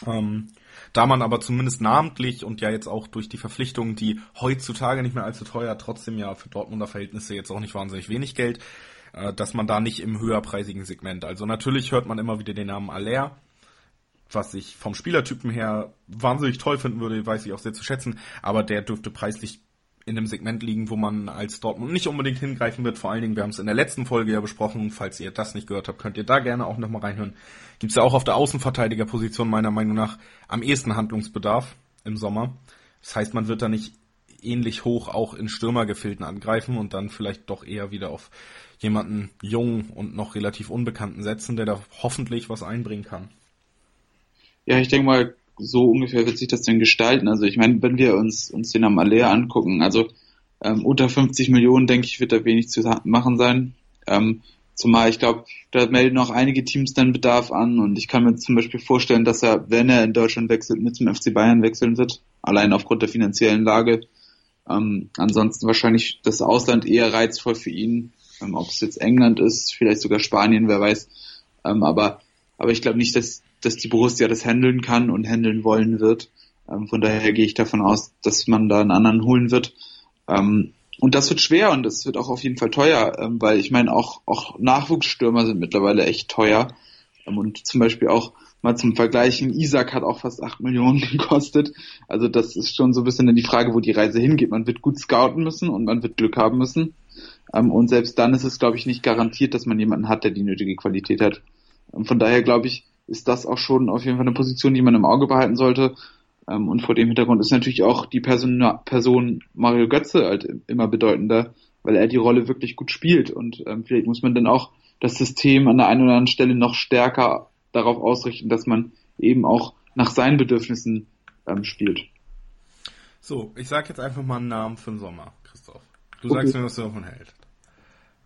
Ähm, da man aber zumindest namentlich und ja jetzt auch durch die Verpflichtungen, die heutzutage nicht mehr allzu teuer, trotzdem ja für Dortmunder Verhältnisse jetzt auch nicht wahnsinnig wenig Geld, äh, dass man da nicht im höherpreisigen Segment. Also natürlich hört man immer wieder den Namen Aller, was ich vom Spielertypen her wahnsinnig toll finden würde, weiß ich auch sehr zu schätzen, aber der dürfte preislich in einem Segment liegen, wo man als Dortmund nicht unbedingt hingreifen wird. Vor allen Dingen, wir haben es in der letzten Folge ja besprochen. Falls ihr das nicht gehört habt, könnt ihr da gerne auch nochmal reinhören. Gibt es ja auch auf der Außenverteidigerposition meiner Meinung nach am ehesten Handlungsbedarf im Sommer. Das heißt, man wird da nicht ähnlich hoch auch in Stürmergefilden angreifen und dann vielleicht doch eher wieder auf jemanden jungen und noch relativ unbekannten setzen, der da hoffentlich was einbringen kann. Ja, ich denke mal, so ungefähr wird sich das denn gestalten? Also ich meine, wenn wir uns, uns den am Alea angucken, also ähm, unter 50 Millionen, denke ich, wird da wenig zu machen sein. Ähm, zumal ich glaube, da melden auch einige Teams dann Bedarf an und ich kann mir zum Beispiel vorstellen, dass er, wenn er in Deutschland wechselt, mit zum FC Bayern wechseln wird, allein aufgrund der finanziellen Lage. Ähm, ansonsten wahrscheinlich das Ausland eher reizvoll für ihn, ähm, ob es jetzt England ist, vielleicht sogar Spanien, wer weiß. Ähm, aber, aber ich glaube nicht, dass, dass die Borussia das handeln kann und handeln wollen wird. Ähm, von daher gehe ich davon aus, dass man da einen anderen holen wird. Ähm, und das wird schwer und das wird auch auf jeden Fall teuer, ähm, weil ich meine, auch, auch Nachwuchsstürmer sind mittlerweile echt teuer. Ähm, und zum Beispiel auch mal zum Vergleichen, Isaac hat auch fast acht Millionen gekostet. Also das ist schon so ein bisschen die Frage, wo die Reise hingeht. Man wird gut scouten müssen und man wird Glück haben müssen. Ähm, und selbst dann ist es, glaube ich, nicht garantiert, dass man jemanden hat, der die nötige Qualität hat. Ähm, von daher, glaube ich, ist das auch schon auf jeden Fall eine Position, die man im Auge behalten sollte. Ähm, und vor dem Hintergrund ist natürlich auch die Person, Person Mario Götze halt immer bedeutender, weil er die Rolle wirklich gut spielt. Und ähm, vielleicht muss man dann auch das System an der einen oder anderen Stelle noch stärker darauf ausrichten, dass man eben auch nach seinen Bedürfnissen ähm, spielt. So, ich sage jetzt einfach mal einen Namen für den Sommer, Christoph. Du okay. sagst mir, was du davon hältst.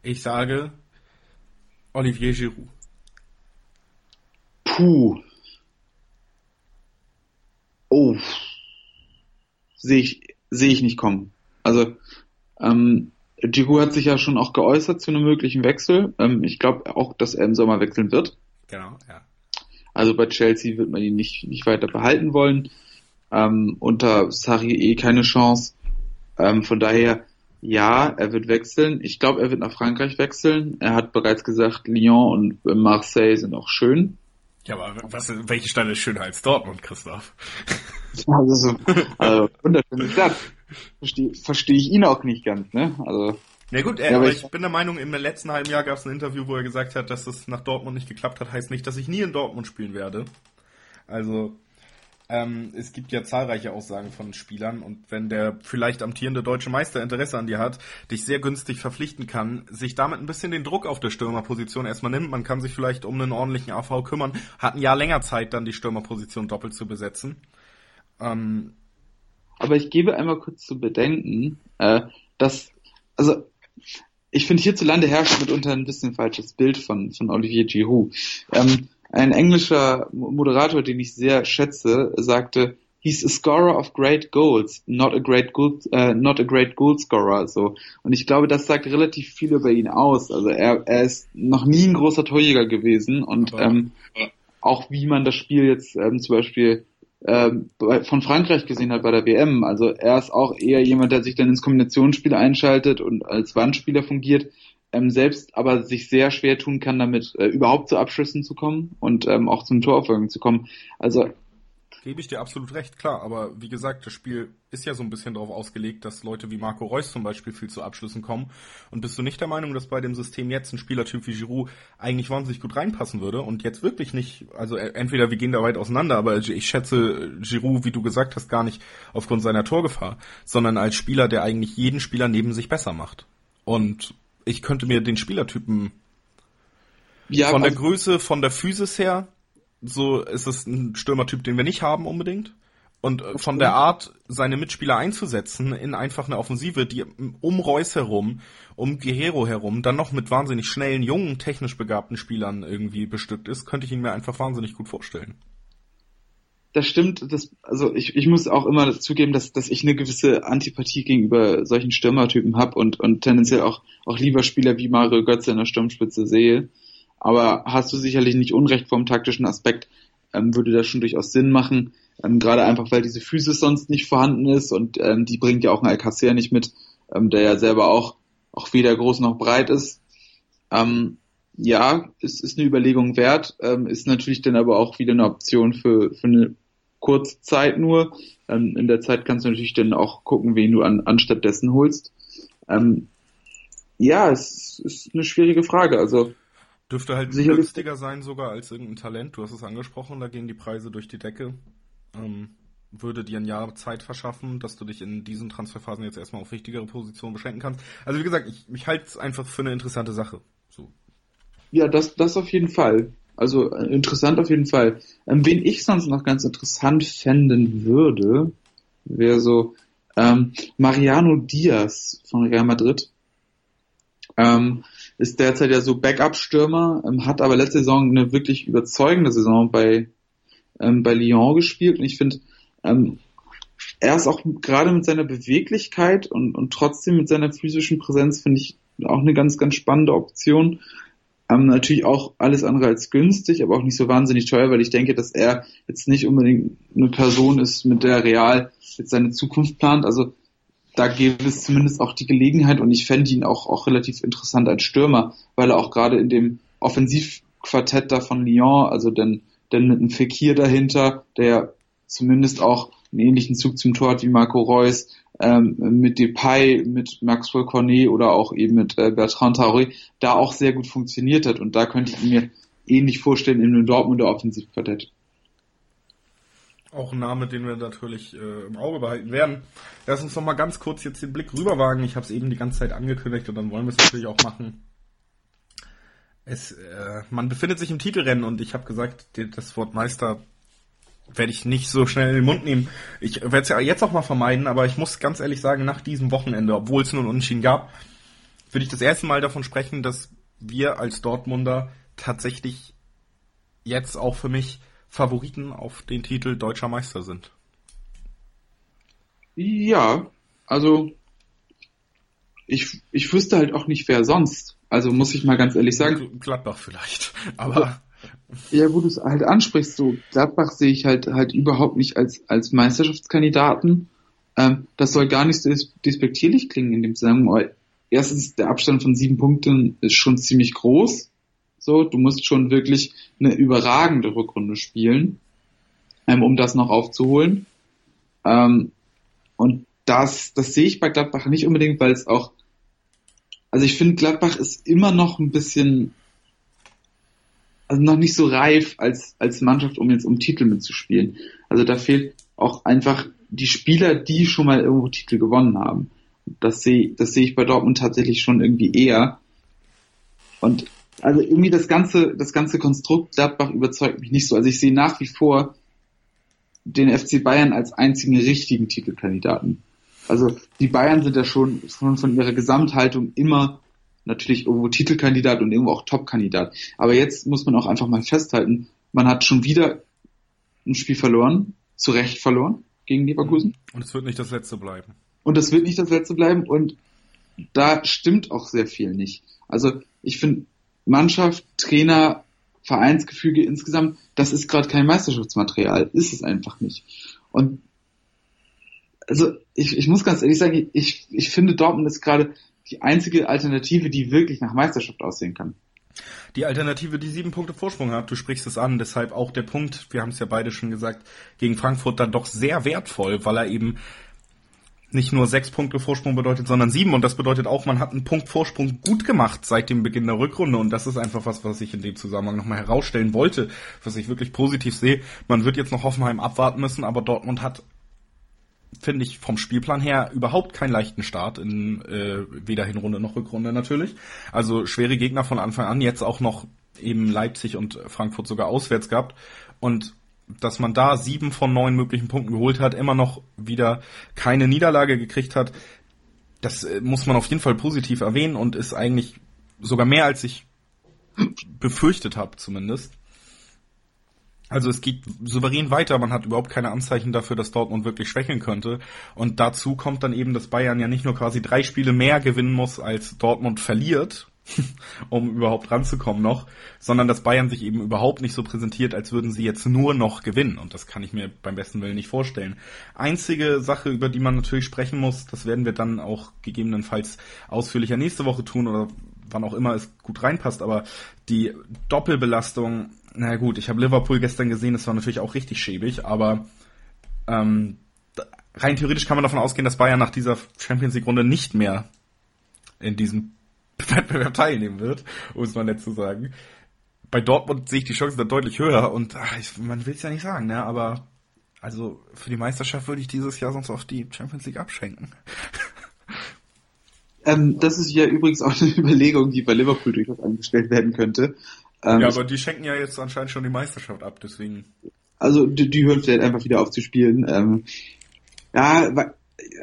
Ich sage Olivier Giroud. Puh. Oh. Sehe ich, sehe ich nicht kommen. Also, ähm, Giroud hat sich ja schon auch geäußert zu einem möglichen Wechsel. Ähm, ich glaube auch, dass er im Sommer wechseln wird. Genau, ja. Also bei Chelsea wird man ihn nicht, nicht weiter behalten wollen. Ähm, unter Sarri eh keine Chance. Ähm, von daher, ja, er wird wechseln. Ich glaube, er wird nach Frankreich wechseln. Er hat bereits gesagt, Lyon und Marseille sind auch schön. Ja, aber was, welche Stadt ist schöner als Dortmund, Christoph? Also, so, also wunderschöne Stadt. Verstehe versteh ich ihn auch nicht ganz, ne? Also. Ja gut, er, ja, aber ich, ich bin der Meinung, im letzten halben Jahr gab es ein Interview, wo er gesagt hat, dass es nach Dortmund nicht geklappt hat, heißt nicht, dass ich nie in Dortmund spielen werde. Also ähm, es gibt ja zahlreiche Aussagen von Spielern und wenn der vielleicht amtierende deutsche Meister Interesse an dir hat, dich sehr günstig verpflichten kann, sich damit ein bisschen den Druck auf der Stürmerposition erstmal nimmt, man kann sich vielleicht um einen ordentlichen AV kümmern, hat ein Jahr länger Zeit, dann die Stürmerposition doppelt zu besetzen. Ähm, aber ich gebe einmal kurz zu bedenken, äh, dass, also ich finde, hierzulande herrscht mitunter ein bisschen falsches Bild von, von Olivier Giroud. Ähm, ein englischer Moderator, den ich sehr schätze, sagte, he's a scorer of great goals, not a great goal, uh, not a great goal scorer. So und ich glaube, das sagt relativ viel über ihn aus. Also er, er ist noch nie ein großer Torjäger gewesen und ähm, auch wie man das Spiel jetzt ähm, zum Beispiel ähm, von Frankreich gesehen hat bei der WM. Also er ist auch eher jemand, der sich dann ins Kombinationsspiel einschaltet und als Wandspieler fungiert, ähm, selbst aber sich sehr schwer tun kann, damit äh, überhaupt zu Abschlüssen zu kommen und ähm, auch zum Torfolgen zu kommen. Also Gebe ich dir absolut recht, klar. Aber wie gesagt, das Spiel ist ja so ein bisschen darauf ausgelegt, dass Leute wie Marco Reus zum Beispiel viel zu Abschlüssen kommen. Und bist du nicht der Meinung, dass bei dem System jetzt ein Spielertyp wie Giroud eigentlich wahnsinnig gut reinpassen würde und jetzt wirklich nicht, also äh, entweder wir gehen da weit auseinander, aber ich schätze Giroud, wie du gesagt hast, gar nicht aufgrund seiner Torgefahr, sondern als Spieler, der eigentlich jeden Spieler neben sich besser macht. Und ich könnte mir den Spielertypen ja, von der Größe, von der Physis her so ist es ein Stürmertyp, den wir nicht haben unbedingt. Und äh, von der Art, seine Mitspieler einzusetzen in einfach eine Offensive, die um Reus herum, um Guerrero herum, dann noch mit wahnsinnig schnellen, jungen, technisch begabten Spielern irgendwie bestückt ist, könnte ich ihn mir einfach wahnsinnig gut vorstellen. Das stimmt, das, also ich, ich muss auch immer zugeben, dass, dass ich eine gewisse Antipathie gegenüber solchen Stürmertypen habe und, und tendenziell auch, auch lieber Spieler wie Mario Götze in der Sturmspitze sehe. Aber hast du sicherlich nicht Unrecht vom taktischen Aspekt, ähm, würde das schon durchaus Sinn machen. Ähm, Gerade einfach, weil diese Physis sonst nicht vorhanden ist und ähm, die bringt ja auch ein Alcacer nicht mit, ähm, der ja selber auch, auch weder groß noch breit ist. Ähm, ja, es ist eine Überlegung wert, ähm, ist natürlich dann aber auch wieder eine Option für, für eine kurze Zeit nur. Ähm, in der Zeit kannst du natürlich dann auch gucken, wen du an, anstatt dessen holst. Ähm, ja, es ist eine schwierige Frage. Also Dürfte halt Sicherlich. günstiger sein sogar als irgendein Talent. Du hast es angesprochen, da gehen die Preise durch die Decke. Ähm, würde dir ein Jahr Zeit verschaffen, dass du dich in diesen Transferphasen jetzt erstmal auf wichtigere Positionen beschränken kannst. Also wie gesagt, ich, ich halte es einfach für eine interessante Sache. So. Ja, das, das auf jeden Fall. Also interessant auf jeden Fall. Ähm, wen ich sonst noch ganz interessant fänden würde, wäre so ähm, Mariano Diaz von Real Madrid. Ähm, ist derzeit ja so Backup-Stürmer, ähm, hat aber letzte Saison eine wirklich überzeugende Saison bei, ähm, bei Lyon gespielt und ich finde, ähm, er ist auch gerade mit seiner Beweglichkeit und, und trotzdem mit seiner physischen Präsenz, finde ich, auch eine ganz, ganz spannende Option. Ähm, natürlich auch alles andere als günstig, aber auch nicht so wahnsinnig teuer, weil ich denke, dass er jetzt nicht unbedingt eine Person ist, mit der Real jetzt seine Zukunft plant. Also da gäbe es zumindest auch die Gelegenheit und ich fände ihn auch, auch relativ interessant als Stürmer, weil er auch gerade in dem Offensivquartett da von Lyon, also denn, denn mit einem Fekir dahinter, der zumindest auch einen ähnlichen Zug zum Tor hat wie Marco Reus, ähm, mit Depay, mit Maxwell Cornet oder auch eben mit äh, Bertrand Traoré, da auch sehr gut funktioniert hat und da könnte ich mir ähnlich vorstellen in einem Dortmunder Offensivquartett. Auch ein Name, den wir natürlich äh, im Auge behalten werden. Lass uns noch mal ganz kurz jetzt den Blick rüberwagen. Ich habe es eben die ganze Zeit angekündigt und dann wollen wir es natürlich auch machen. Es, äh, man befindet sich im Titelrennen und ich habe gesagt, das Wort Meister werde ich nicht so schnell in den Mund nehmen. Ich werde es ja jetzt auch mal vermeiden, aber ich muss ganz ehrlich sagen, nach diesem Wochenende, obwohl es nur einen Unentschieden gab, würde ich das erste Mal davon sprechen, dass wir als Dortmunder tatsächlich jetzt auch für mich Favoriten auf den Titel deutscher Meister sind. Ja, also ich, ich wüsste halt auch nicht, wer sonst. Also muss ich mal ganz ehrlich sagen. Gladbach vielleicht, aber. Ja, du es halt ansprichst, so Gladbach sehe ich halt halt überhaupt nicht als, als Meisterschaftskandidaten. Ähm, das soll gar nicht so despektierlich klingen in dem Zusammenhang. Erstens, der Abstand von sieben Punkten ist schon ziemlich groß. So, du musst schon wirklich eine überragende Rückrunde spielen, ähm, um das noch aufzuholen. Ähm, und das, das sehe ich bei Gladbach nicht unbedingt, weil es auch, also ich finde, Gladbach ist immer noch ein bisschen, also noch nicht so reif als, als Mannschaft, um jetzt um Titel mitzuspielen. Also da fehlt auch einfach die Spieler, die schon mal irgendwo Titel gewonnen haben. Das sehe, das sehe ich bei Dortmund tatsächlich schon irgendwie eher. Und also irgendwie das ganze, das ganze Konstrukt Gladbach überzeugt mich nicht so. Also ich sehe nach wie vor den FC Bayern als einzigen richtigen Titelkandidaten. Also die Bayern sind ja schon, schon von ihrer Gesamthaltung immer natürlich irgendwo Titelkandidat und irgendwo auch Topkandidat. Aber jetzt muss man auch einfach mal festhalten, man hat schon wieder ein Spiel verloren, zu Recht verloren gegen Leverkusen. Und es wird nicht das letzte bleiben. Und es wird nicht das letzte bleiben und da stimmt auch sehr viel nicht. Also ich finde, Mannschaft, Trainer, Vereinsgefüge insgesamt, das ist gerade kein Meisterschaftsmaterial. Ist es einfach nicht. Und also ich, ich muss ganz ehrlich sagen, ich, ich finde Dortmund ist gerade die einzige Alternative, die wirklich nach Meisterschaft aussehen kann. Die Alternative, die sieben Punkte Vorsprung hat, du sprichst es an, deshalb auch der Punkt, wir haben es ja beide schon gesagt, gegen Frankfurt dann doch sehr wertvoll, weil er eben nicht nur sechs Punkte Vorsprung bedeutet, sondern sieben. Und das bedeutet auch, man hat einen Punkt Vorsprung gut gemacht seit dem Beginn der Rückrunde. Und das ist einfach was, was ich in dem Zusammenhang nochmal herausstellen wollte, was ich wirklich positiv sehe. Man wird jetzt noch Hoffenheim abwarten müssen, aber Dortmund hat finde ich vom Spielplan her überhaupt keinen leichten Start in äh, weder Hinrunde noch Rückrunde natürlich. Also schwere Gegner von Anfang an, jetzt auch noch eben Leipzig und Frankfurt sogar auswärts gehabt. Und dass man da sieben von neun möglichen Punkten geholt hat, immer noch wieder keine Niederlage gekriegt hat, das äh, muss man auf jeden Fall positiv erwähnen und ist eigentlich sogar mehr als ich befürchtet habe zumindest. Also es geht souverän weiter, man hat überhaupt keine Anzeichen dafür, dass Dortmund wirklich schwächeln könnte. Und dazu kommt dann eben, dass Bayern ja nicht nur quasi drei Spiele mehr gewinnen muss, als Dortmund verliert, um überhaupt ranzukommen noch, sondern dass Bayern sich eben überhaupt nicht so präsentiert, als würden sie jetzt nur noch gewinnen. Und das kann ich mir beim besten Willen nicht vorstellen. Einzige Sache, über die man natürlich sprechen muss, das werden wir dann auch gegebenenfalls ausführlicher nächste Woche tun oder wann auch immer es gut reinpasst, aber die Doppelbelastung, na gut, ich habe Liverpool gestern gesehen, das war natürlich auch richtig schäbig, aber ähm, rein theoretisch kann man davon ausgehen, dass Bayern nach dieser Champions League Runde nicht mehr in diesem Wettbewerb teilnehmen wird, um es mal nett zu sagen. Bei Dortmund sehe ich die Chancen da deutlich höher und ach, ich, man will es ja nicht sagen, ne? aber also für die Meisterschaft würde ich dieses Jahr sonst auf die Champions League abschenken. Ähm, das ist ja übrigens auch eine Überlegung, die bei Liverpool durchaus angestellt werden könnte. Ähm, ja, aber die schenken ja jetzt anscheinend schon die Meisterschaft ab, deswegen. Also die, die hören vielleicht einfach wieder auf zu spielen. Ähm, ja,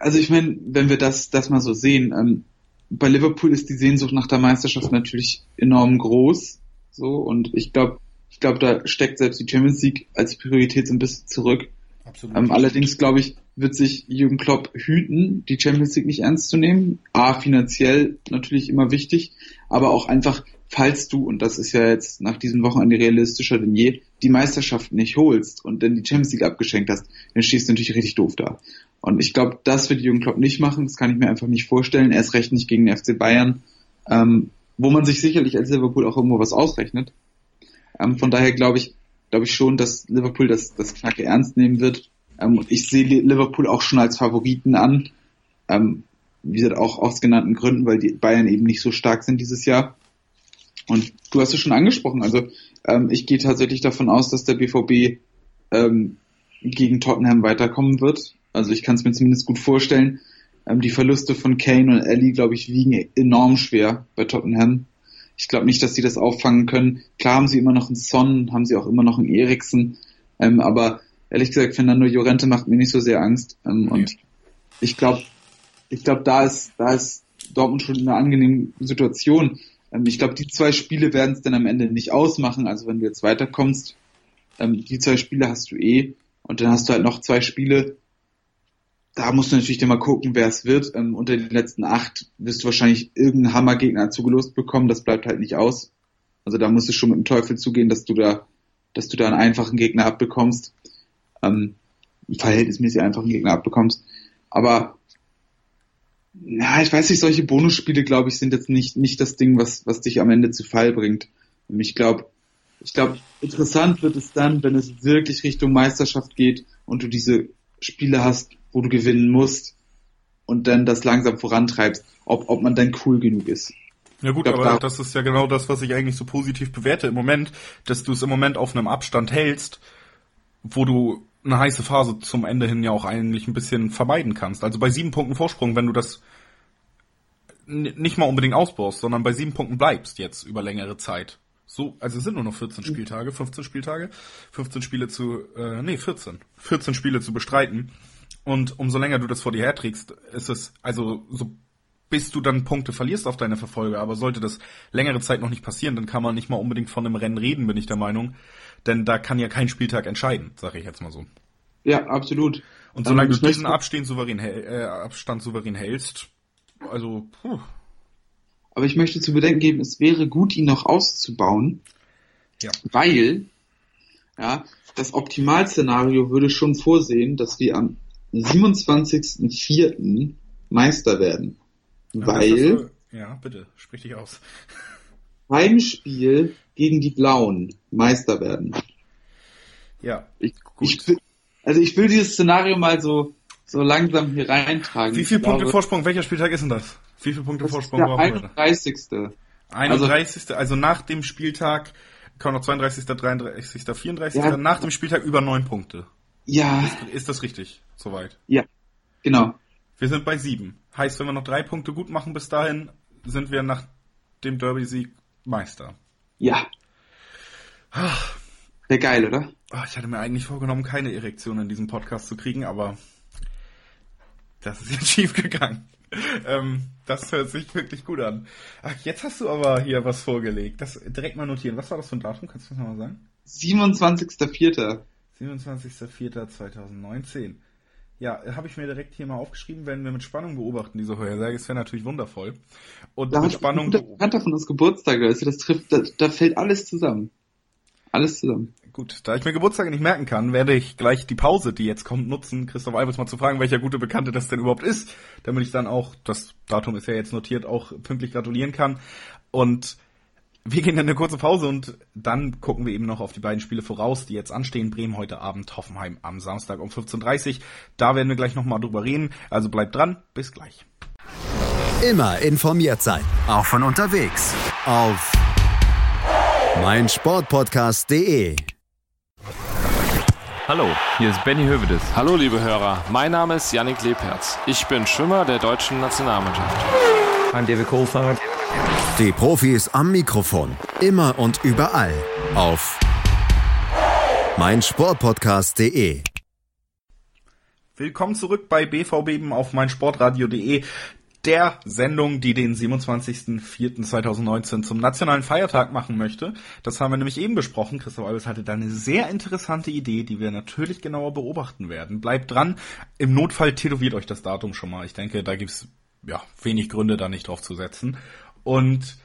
also ich meine, wenn wir das, das mal so sehen, ähm, bei Liverpool ist die Sehnsucht nach der Meisterschaft natürlich enorm groß. So, und ich glaube, ich glaube, da steckt selbst die Champions League als Priorität so ein bisschen zurück. Absolut. Ähm, allerdings glaube ich, wird sich Jürgen Klopp hüten, die Champions League nicht ernst zu nehmen. A, finanziell natürlich immer wichtig, aber auch einfach, falls du, und das ist ja jetzt nach diesen Wochenende realistischer denn je, die Meisterschaft nicht holst und dann die Champions League abgeschenkt hast, dann stehst du natürlich richtig doof da. Und ich glaube, das wird Jürgen Klopp nicht machen, das kann ich mir einfach nicht vorstellen, erst recht nicht gegen den FC Bayern, ähm, wo man sich sicherlich als Liverpool auch irgendwo was ausrechnet. Ähm, von daher glaube ich, glaube ich schon, dass Liverpool das, das Knacke ernst nehmen wird. Ähm, ich sehe Liverpool auch schon als Favoriten an. Ähm, wie gesagt, auch aus genannten Gründen, weil die Bayern eben nicht so stark sind dieses Jahr. Und du hast es schon angesprochen, also ähm, ich gehe tatsächlich davon aus, dass der BVB ähm, gegen Tottenham weiterkommen wird. Also ich kann es mir zumindest gut vorstellen. Ähm, die Verluste von Kane und Ellie, glaube ich, wiegen enorm schwer bei Tottenham. Ich glaube nicht, dass sie das auffangen können. Klar haben sie immer noch einen Son, haben sie auch immer noch einen Eriksen, ähm, aber ehrlich gesagt, Fernando Llorente macht mir nicht so sehr Angst. Ähm, okay. Und ich glaube, ich glaube, da ist, da ist Dortmund schon in einer angenehmen Situation. Ähm, ich glaube, die zwei Spiele werden es dann am Ende nicht ausmachen. Also wenn du jetzt weiterkommst, ähm, die zwei Spiele hast du eh. Und dann hast du halt noch zwei Spiele, da musst du natürlich dann mal gucken, wer es wird. Ähm, unter den letzten acht wirst du wahrscheinlich irgendeinen Hammergegner zugelost bekommen. Das bleibt halt nicht aus. Also da musst du schon mit dem Teufel zugehen, dass du da, dass du da einen einfachen Gegner abbekommst. Ähm, verhältnismäßig einfachen Gegner abbekommst. Aber ja, ich weiß nicht, solche Bonusspiele, glaube ich, sind jetzt nicht, nicht das Ding, was, was dich am Ende zu Fall bringt. Ich glaube, ich glaube, interessant wird es dann, wenn es wirklich Richtung Meisterschaft geht und du diese Spiele hast, wo du gewinnen musst und dann das langsam vorantreibst, ob, ob man dann cool genug ist. Ja gut, glaub, aber da das ist ja genau das, was ich eigentlich so positiv bewerte im Moment, dass du es im Moment auf einem Abstand hältst, wo du eine heiße Phase zum Ende hin ja auch eigentlich ein bisschen vermeiden kannst. Also bei sieben Punkten Vorsprung, wenn du das nicht mal unbedingt ausbaust, sondern bei sieben Punkten bleibst jetzt über längere Zeit. So, also es sind nur noch 14 Spieltage, 15 Spieltage, 15 Spiele zu, äh, nee, 14. 14 Spiele zu bestreiten. Und umso länger du das vor dir herträgst, ist es, also so bis du dann Punkte verlierst auf deine Verfolger. Aber sollte das längere Zeit noch nicht passieren, dann kann man nicht mal unbedingt von einem Rennen reden, bin ich der Meinung. Denn da kann ja kein Spieltag entscheiden, sage ich jetzt mal so. Ja, absolut. Und solange ähm, du diesen Abstand souverän, äh, Abstand souverän hältst, also, puh. Aber ich möchte zu bedenken geben, es wäre gut, ihn noch auszubauen. Ja. Weil, ja, das Optimalszenario würde schon vorsehen, dass wir am 27.04. Meister werden. Weil. So, ja, bitte, sprich dich aus. Heimspiel gegen die Blauen Meister werden. Ja, ich, gut. Ich, also ich will dieses Szenario mal so, so langsam hier reintragen. Wie viele Punkte glaube, Vorsprung? Welcher Spieltag ist denn das? Wie viele Punkte Vorsprung brauchen wir? 31. 31. Also, also nach dem Spieltag, kann noch 32., 33., 34. Ja, nach dem Spieltag über neun Punkte. Ja. Ist, ist das richtig? Soweit? Ja, genau. Wir sind bei sieben. Heißt, wenn wir noch drei Punkte gut machen bis dahin, sind wir nach dem Derby-Sieg Meister. Ja. Wäre geil, oder? Ah, ich hatte mir eigentlich vorgenommen, keine Erektion in diesem Podcast zu kriegen, aber das ist jetzt schief gegangen. ähm, das hört sich wirklich gut an. Ach, jetzt hast du aber hier was vorgelegt. Das direkt mal notieren. Was war das für ein Datum? Kannst du das nochmal sagen? 27.04. 27.04.2019. Ja, habe ich mir direkt hier mal aufgeschrieben, werden wir mit Spannung beobachten, diese Vorhersage. Es wäre natürlich wundervoll. Und da mit Spannung. Ein Bekannter von uns Geburtstag, also das trifft, da, da fällt alles zusammen. Alles zusammen. Gut, da ich mir Geburtstage nicht merken kann, werde ich gleich die Pause, die jetzt kommt, nutzen, Christoph Albers mal zu fragen, welcher gute Bekannte das denn überhaupt ist, damit ich dann auch, das Datum ist ja jetzt notiert, auch pünktlich gratulieren kann. Und wir gehen in eine kurze Pause und dann gucken wir eben noch auf die beiden Spiele voraus, die jetzt anstehen. Bremen heute Abend, Hoffenheim am Samstag um 15.30 Uhr. Da werden wir gleich nochmal drüber reden. Also bleibt dran. Bis gleich. Immer informiert sein. Auch von unterwegs. Auf meinsportpodcast.de Hallo, hier ist Benny Hövedes. Hallo liebe Hörer, mein Name ist Yannick Lebherz. Ich bin Schwimmer der deutschen Nationalmannschaft. I'm David Coulthard. Die Profis am Mikrofon. Immer und überall. Auf meinsportpodcast.de. Willkommen zurück bei BVB auf meinsportradio.de der Sendung, die den 27.04.2019 zum nationalen Feiertag machen möchte. Das haben wir nämlich eben besprochen. Christoph Albers hatte da eine sehr interessante Idee, die wir natürlich genauer beobachten werden. Bleibt dran. Im Notfall tätowiert euch das Datum schon mal. Ich denke, da gibt's ja wenig Gründe, da nicht drauf zu setzen. Und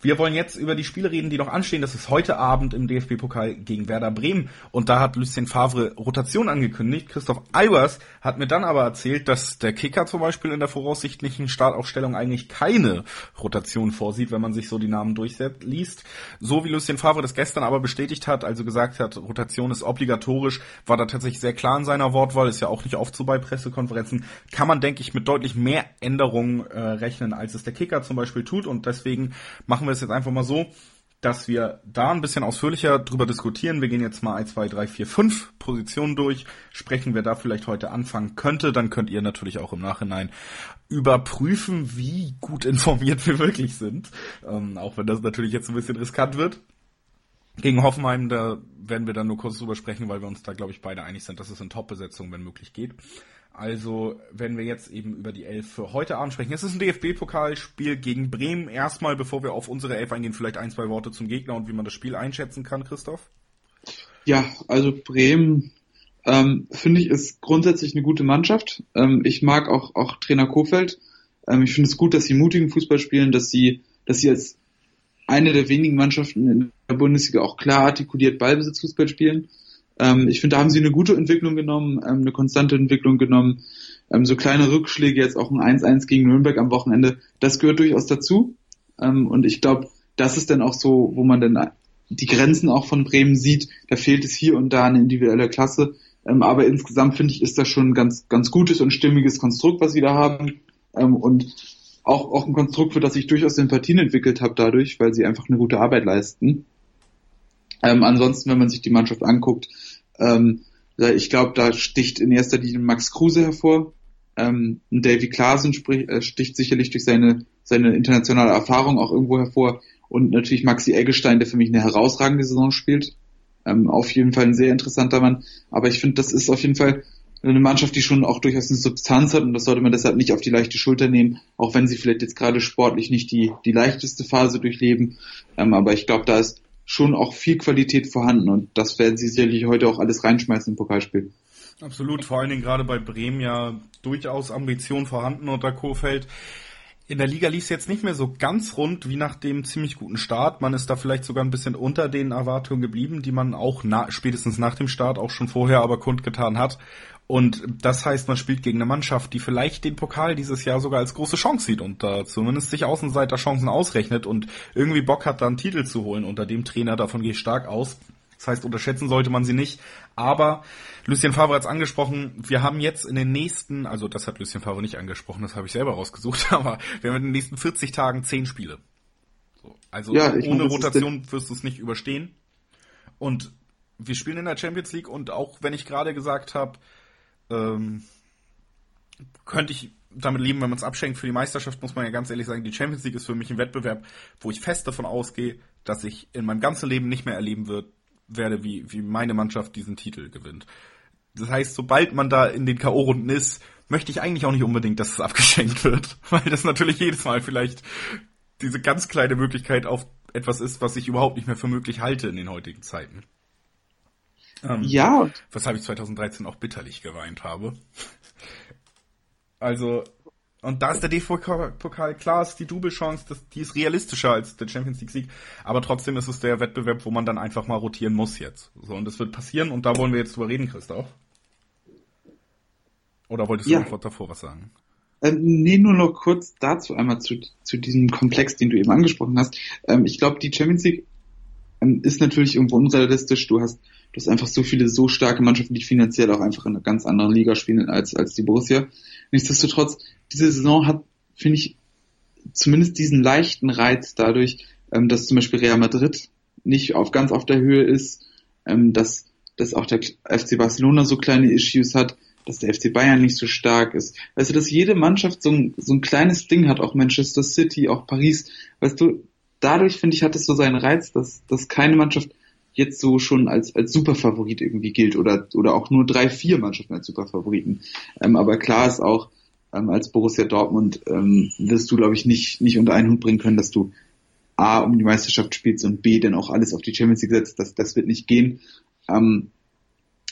wir wollen jetzt über die Spiele reden, die noch anstehen. Das ist heute Abend im DFB-Pokal gegen Werder Bremen. Und da hat Lucien Favre Rotation angekündigt. Christoph Albers hat mir dann aber erzählt, dass der Kicker zum Beispiel in der voraussichtlichen Startaufstellung eigentlich keine Rotation vorsieht, wenn man sich so die Namen durchliest. So wie Lucien Favre das gestern aber bestätigt hat, also gesagt hat, Rotation ist obligatorisch, war da tatsächlich sehr klar in seiner Wortwahl, ist ja auch nicht oft so bei Pressekonferenzen, kann man, denke ich, mit deutlich mehr Änderungen äh, rechnen, als es der Kicker zum Beispiel tut. Und deswegen machen wir es jetzt einfach mal so, dass wir da ein bisschen ausführlicher drüber diskutieren. Wir gehen jetzt mal 1, 2, 3, 4, 5 Positionen durch, sprechen, wer da vielleicht heute anfangen könnte. Dann könnt ihr natürlich auch im Nachhinein überprüfen, wie gut informiert wir wirklich sind. Ähm, auch wenn das natürlich jetzt ein bisschen riskant wird. Gegen Hoffenheim, da werden wir dann nur kurz drüber sprechen, weil wir uns da, glaube ich, beide einig sind, dass es in Top-Besetzung, wenn möglich, geht. Also, wenn wir jetzt eben über die Elf für heute Abend sprechen. Es ist ein DFB-Pokalspiel gegen Bremen. Erstmal, bevor wir auf unsere Elf eingehen, vielleicht ein, zwei Worte zum Gegner und wie man das Spiel einschätzen kann, Christoph. Ja, also Bremen, ähm, finde ich, ist grundsätzlich eine gute Mannschaft. Ähm, ich mag auch, auch Trainer Kofeld. Ähm, ich finde es gut, dass sie mutigen Fußball spielen, dass sie, dass sie als eine der wenigen Mannschaften in der Bundesliga auch klar artikuliert Ballbesitzfußball spielen. Ähm, ich finde, da haben sie eine gute Entwicklung genommen, ähm, eine konstante Entwicklung genommen. Ähm, so kleine Rückschläge, jetzt auch ein 1-1 gegen Nürnberg am Wochenende, das gehört durchaus dazu. Ähm, und ich glaube, das ist dann auch so, wo man dann die Grenzen auch von Bremen sieht. Da fehlt es hier und da eine individuelle Klasse. Ähm, aber insgesamt finde ich, ist das schon ein ganz, ganz gutes und stimmiges Konstrukt, was sie da haben. Ähm, und auch, auch ein Konstrukt, für das ich durchaus Sympathien entwickelt habe dadurch, weil sie einfach eine gute Arbeit leisten. Ähm, ansonsten, wenn man sich die Mannschaft anguckt, ähm, ich glaube, da sticht in erster Linie Max Kruse hervor. Ähm, Davy sprich, äh, sticht sicherlich durch seine, seine internationale Erfahrung auch irgendwo hervor. Und natürlich Maxi Eggestein, der für mich eine herausragende Saison spielt. Ähm, auf jeden Fall ein sehr interessanter Mann. Aber ich finde, das ist auf jeden Fall eine Mannschaft, die schon auch durchaus eine Substanz hat und das sollte man deshalb nicht auf die leichte Schulter nehmen, auch wenn sie vielleicht jetzt gerade sportlich nicht die, die leichteste Phase durchleben. Ähm, aber ich glaube, da ist schon auch viel Qualität vorhanden und das werden sie sicherlich heute auch alles reinschmeißen im Pokalspiel. Absolut, vor allen Dingen gerade bei Bremen ja durchaus Ambition vorhanden unter Kofeld. In der Liga lief es jetzt nicht mehr so ganz rund wie nach dem ziemlich guten Start. Man ist da vielleicht sogar ein bisschen unter den Erwartungen geblieben, die man auch na, spätestens nach dem Start auch schon vorher aber kundgetan hat. Und das heißt, man spielt gegen eine Mannschaft, die vielleicht den Pokal dieses Jahr sogar als große Chance sieht und da zumindest sich Außenseiter Chancen ausrechnet und irgendwie Bock hat, da einen Titel zu holen unter dem Trainer. Davon gehe ich stark aus. Das heißt, unterschätzen sollte man sie nicht. Aber Lucien Favre hat es angesprochen, wir haben jetzt in den nächsten, also das hat Lucien Favre nicht angesprochen, das habe ich selber rausgesucht, aber wir haben in den nächsten 40 Tagen 10 Spiele. So, also ja, ohne meine, Rotation wirst du es nicht überstehen. Und wir spielen in der Champions League und auch wenn ich gerade gesagt habe, ähm, könnte ich damit leben, wenn man es abschenkt. Für die Meisterschaft muss man ja ganz ehrlich sagen, die Champions League ist für mich ein Wettbewerb, wo ich fest davon ausgehe, dass ich in meinem ganzen Leben nicht mehr erleben wird, werde, wie, wie meine Mannschaft diesen Titel gewinnt. Das heißt, sobald man da in den K.O.-Runden ist, möchte ich eigentlich auch nicht unbedingt, dass es abgeschenkt wird, weil das natürlich jedes Mal vielleicht diese ganz kleine Möglichkeit auf etwas ist, was ich überhaupt nicht mehr für möglich halte in den heutigen Zeiten. Ähm, ja. Weshalb ich 2013 auch bitterlich geweint habe. Also, und da ist der DFB-Pokal klar, ist die Double-Chance, die ist realistischer als der Champions League-Sieg, aber trotzdem ist es der Wettbewerb, wo man dann einfach mal rotieren muss jetzt. So, und das wird passieren und da wollen wir jetzt drüber reden, Christoph. Oder wolltest du ja. noch davor was sagen? Ähm, nee, nur noch kurz dazu einmal zu, zu diesem Komplex, den du eben angesprochen hast. Ähm, ich glaube, die Champions League ähm, ist natürlich irgendwo unrealistisch. Du hast Du hast einfach so viele so starke Mannschaften, die finanziell auch einfach in einer ganz anderen Liga spielen als, als die Borussia. Nichtsdestotrotz, diese Saison hat, finde ich, zumindest diesen leichten Reiz dadurch, ähm, dass zum Beispiel Real Madrid nicht auf ganz auf der Höhe ist, ähm, dass, dass auch der FC Barcelona so kleine Issues hat, dass der FC Bayern nicht so stark ist. Weißt du, dass jede Mannschaft so ein, so ein kleines Ding hat, auch Manchester City, auch Paris. Weißt du, dadurch, finde ich, hat es so seinen Reiz, dass, dass keine Mannschaft jetzt so schon als, als Superfavorit irgendwie gilt oder, oder auch nur drei, vier Mannschaften als Superfavoriten. Ähm, aber klar ist auch, ähm, als Borussia Dortmund ähm, wirst du, glaube ich, nicht, nicht unter einen Hut bringen können, dass du A, um die Meisterschaft spielst und B, dann auch alles auf die Champions League setzt. Das, das wird nicht gehen. Ähm,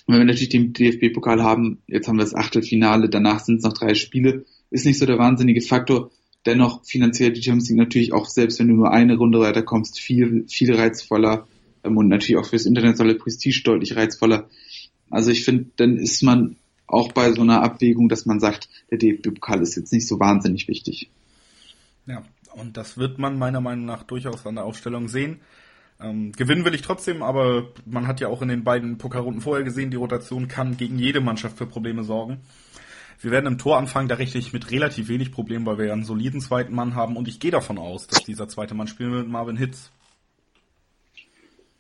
wenn wir natürlich den DFB-Pokal haben, jetzt haben wir das Achtelfinale, danach sind es noch drei Spiele, ist nicht so der wahnsinnige Faktor. Dennoch finanziell die Champions League natürlich auch, selbst wenn du nur eine Runde weiterkommst, viel, viel reizvoller und natürlich auch fürs internationale Prestige deutlich reizvoller. Also ich finde, dann ist man auch bei so einer Abwägung, dass man sagt, der DFB-Pokal ist jetzt nicht so wahnsinnig wichtig. Ja, und das wird man meiner Meinung nach durchaus an der Aufstellung sehen. Ähm, gewinnen will ich trotzdem, aber man hat ja auch in den beiden Pokalrunden vorher gesehen, die Rotation kann gegen jede Mannschaft für Probleme sorgen. Wir werden im Tor anfangen, da rechne ich mit relativ wenig Problemen, weil wir ja einen soliden zweiten Mann haben und ich gehe davon aus, dass dieser zweite Mann spielen wird mit Marvin Hitz.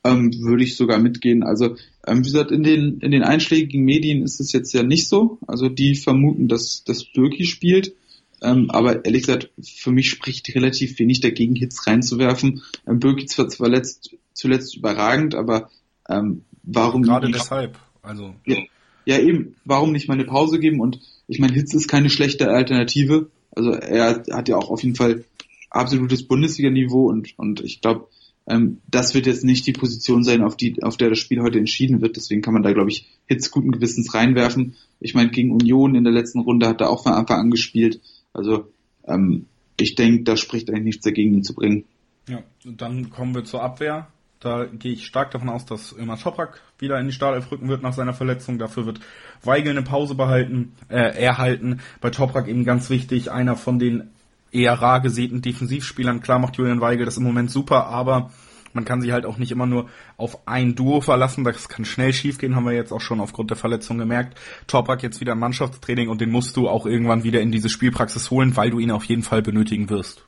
Ähm, würde ich sogar mitgehen. Also ähm, wie gesagt, in den in den einschlägigen Medien ist es jetzt ja nicht so. Also die vermuten, dass dass Birki spielt. Ähm, aber ehrlich gesagt, für mich spricht relativ wenig dagegen, Hits reinzuwerfen. Ähm, Birki zwar zuletzt, zuletzt überragend, aber ähm, warum gerade deshalb? Also ja, ja eben, warum nicht mal eine Pause geben? Und ich meine, Hitz ist keine schlechte Alternative. Also er hat ja auch auf jeden Fall absolutes Bundesliga-Niveau und und ich glaube, ähm, das wird jetzt nicht die Position sein, auf die auf der das Spiel heute entschieden wird. Deswegen kann man da glaube ich Hitz guten Gewissens reinwerfen. Ich meine, gegen Union in der letzten Runde hat er auch von Anfang an gespielt. Also ähm, ich denke, da spricht eigentlich nichts dagegen, ihn zu bringen. Ja, dann kommen wir zur Abwehr. Da gehe ich stark davon aus, dass immer Toprak wieder in die Startelf rücken wird nach seiner Verletzung. Dafür wird Weigel eine Pause behalten, äh, erhalten. Bei Toprak eben ganz wichtig, einer von den eher rar gesäten Defensivspielern. Klar macht Julian Weigel das im Moment super, aber man kann sich halt auch nicht immer nur auf ein Duo verlassen. Das kann schnell schiefgehen, haben wir jetzt auch schon aufgrund der Verletzung gemerkt. Toprak jetzt wieder im Mannschaftstraining und den musst du auch irgendwann wieder in diese Spielpraxis holen, weil du ihn auf jeden Fall benötigen wirst.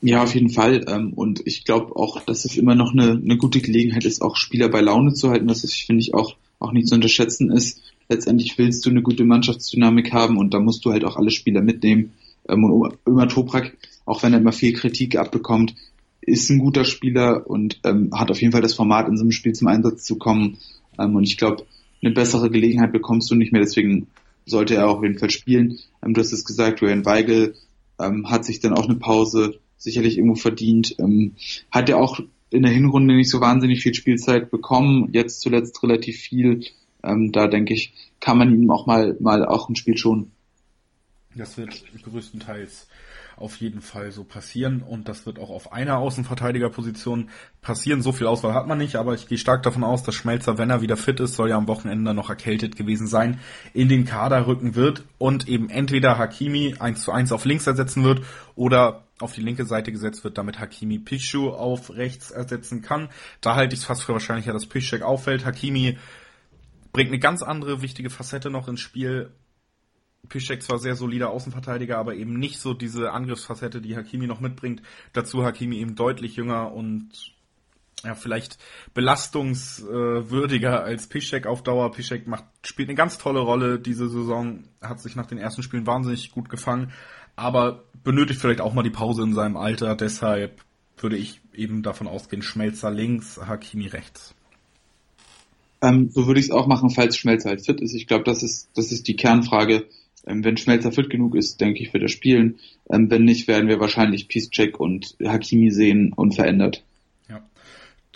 Ja, auf jeden Fall. Ähm, und ich glaube auch, dass es immer noch eine, eine gute Gelegenheit ist, auch Spieler bei Laune zu halten, was ich finde ich auch, auch nicht zu unterschätzen ist. Letztendlich willst du eine gute Mannschaftsdynamik haben und da musst du halt auch alle Spieler mitnehmen. Ähm, und Ömer Toprak, auch wenn er immer viel Kritik abbekommt, ist ein guter Spieler und ähm, hat auf jeden Fall das Format, in so einem Spiel zum Einsatz zu kommen. Ähm, und ich glaube, eine bessere Gelegenheit bekommst du nicht mehr, deswegen sollte er auch auf jeden Fall spielen. Ähm, du hast es gesagt, Julian Weigel ähm, hat sich dann auch eine Pause sicherlich irgendwo verdient. Ähm, hat ja auch in der Hinrunde nicht so wahnsinnig viel Spielzeit bekommen, jetzt zuletzt relativ viel. Ähm, da denke ich, kann man ihm auch mal, mal auch ein Spiel schon. Das wird größtenteils auf jeden Fall so passieren und das wird auch auf einer Außenverteidigerposition passieren. So viel Auswahl hat man nicht, aber ich gehe stark davon aus, dass Schmelzer, wenn er wieder fit ist, soll ja am Wochenende noch erkältet gewesen sein, in den Kader rücken wird und eben entweder Hakimi 1 zu 1 auf links ersetzen wird oder auf die linke Seite gesetzt wird, damit Hakimi Pichu auf rechts ersetzen kann. Da halte ich es fast für wahrscheinlicher, dass Piszczek auffällt. Hakimi bringt eine ganz andere wichtige Facette noch ins Spiel. Piszczek zwar sehr solider Außenverteidiger, aber eben nicht so diese Angriffsfacette, die Hakimi noch mitbringt. Dazu Hakimi eben deutlich jünger und ja, vielleicht belastungswürdiger als Piszczek auf Dauer. Piszczek macht, spielt eine ganz tolle Rolle diese Saison, hat sich nach den ersten Spielen wahnsinnig gut gefangen, aber benötigt vielleicht auch mal die Pause in seinem Alter. Deshalb würde ich eben davon ausgehen, Schmelzer links, Hakimi rechts. Ähm, so würde ich es auch machen, falls Schmelzer halt fit ist. Ich glaube, das ist, das ist die Kernfrage. Ähm, wenn Schmelzer fit genug ist, denke ich, wird er spielen. Ähm, wenn nicht, werden wir wahrscheinlich Peacecheck und Hakimi sehen unverändert. Ja.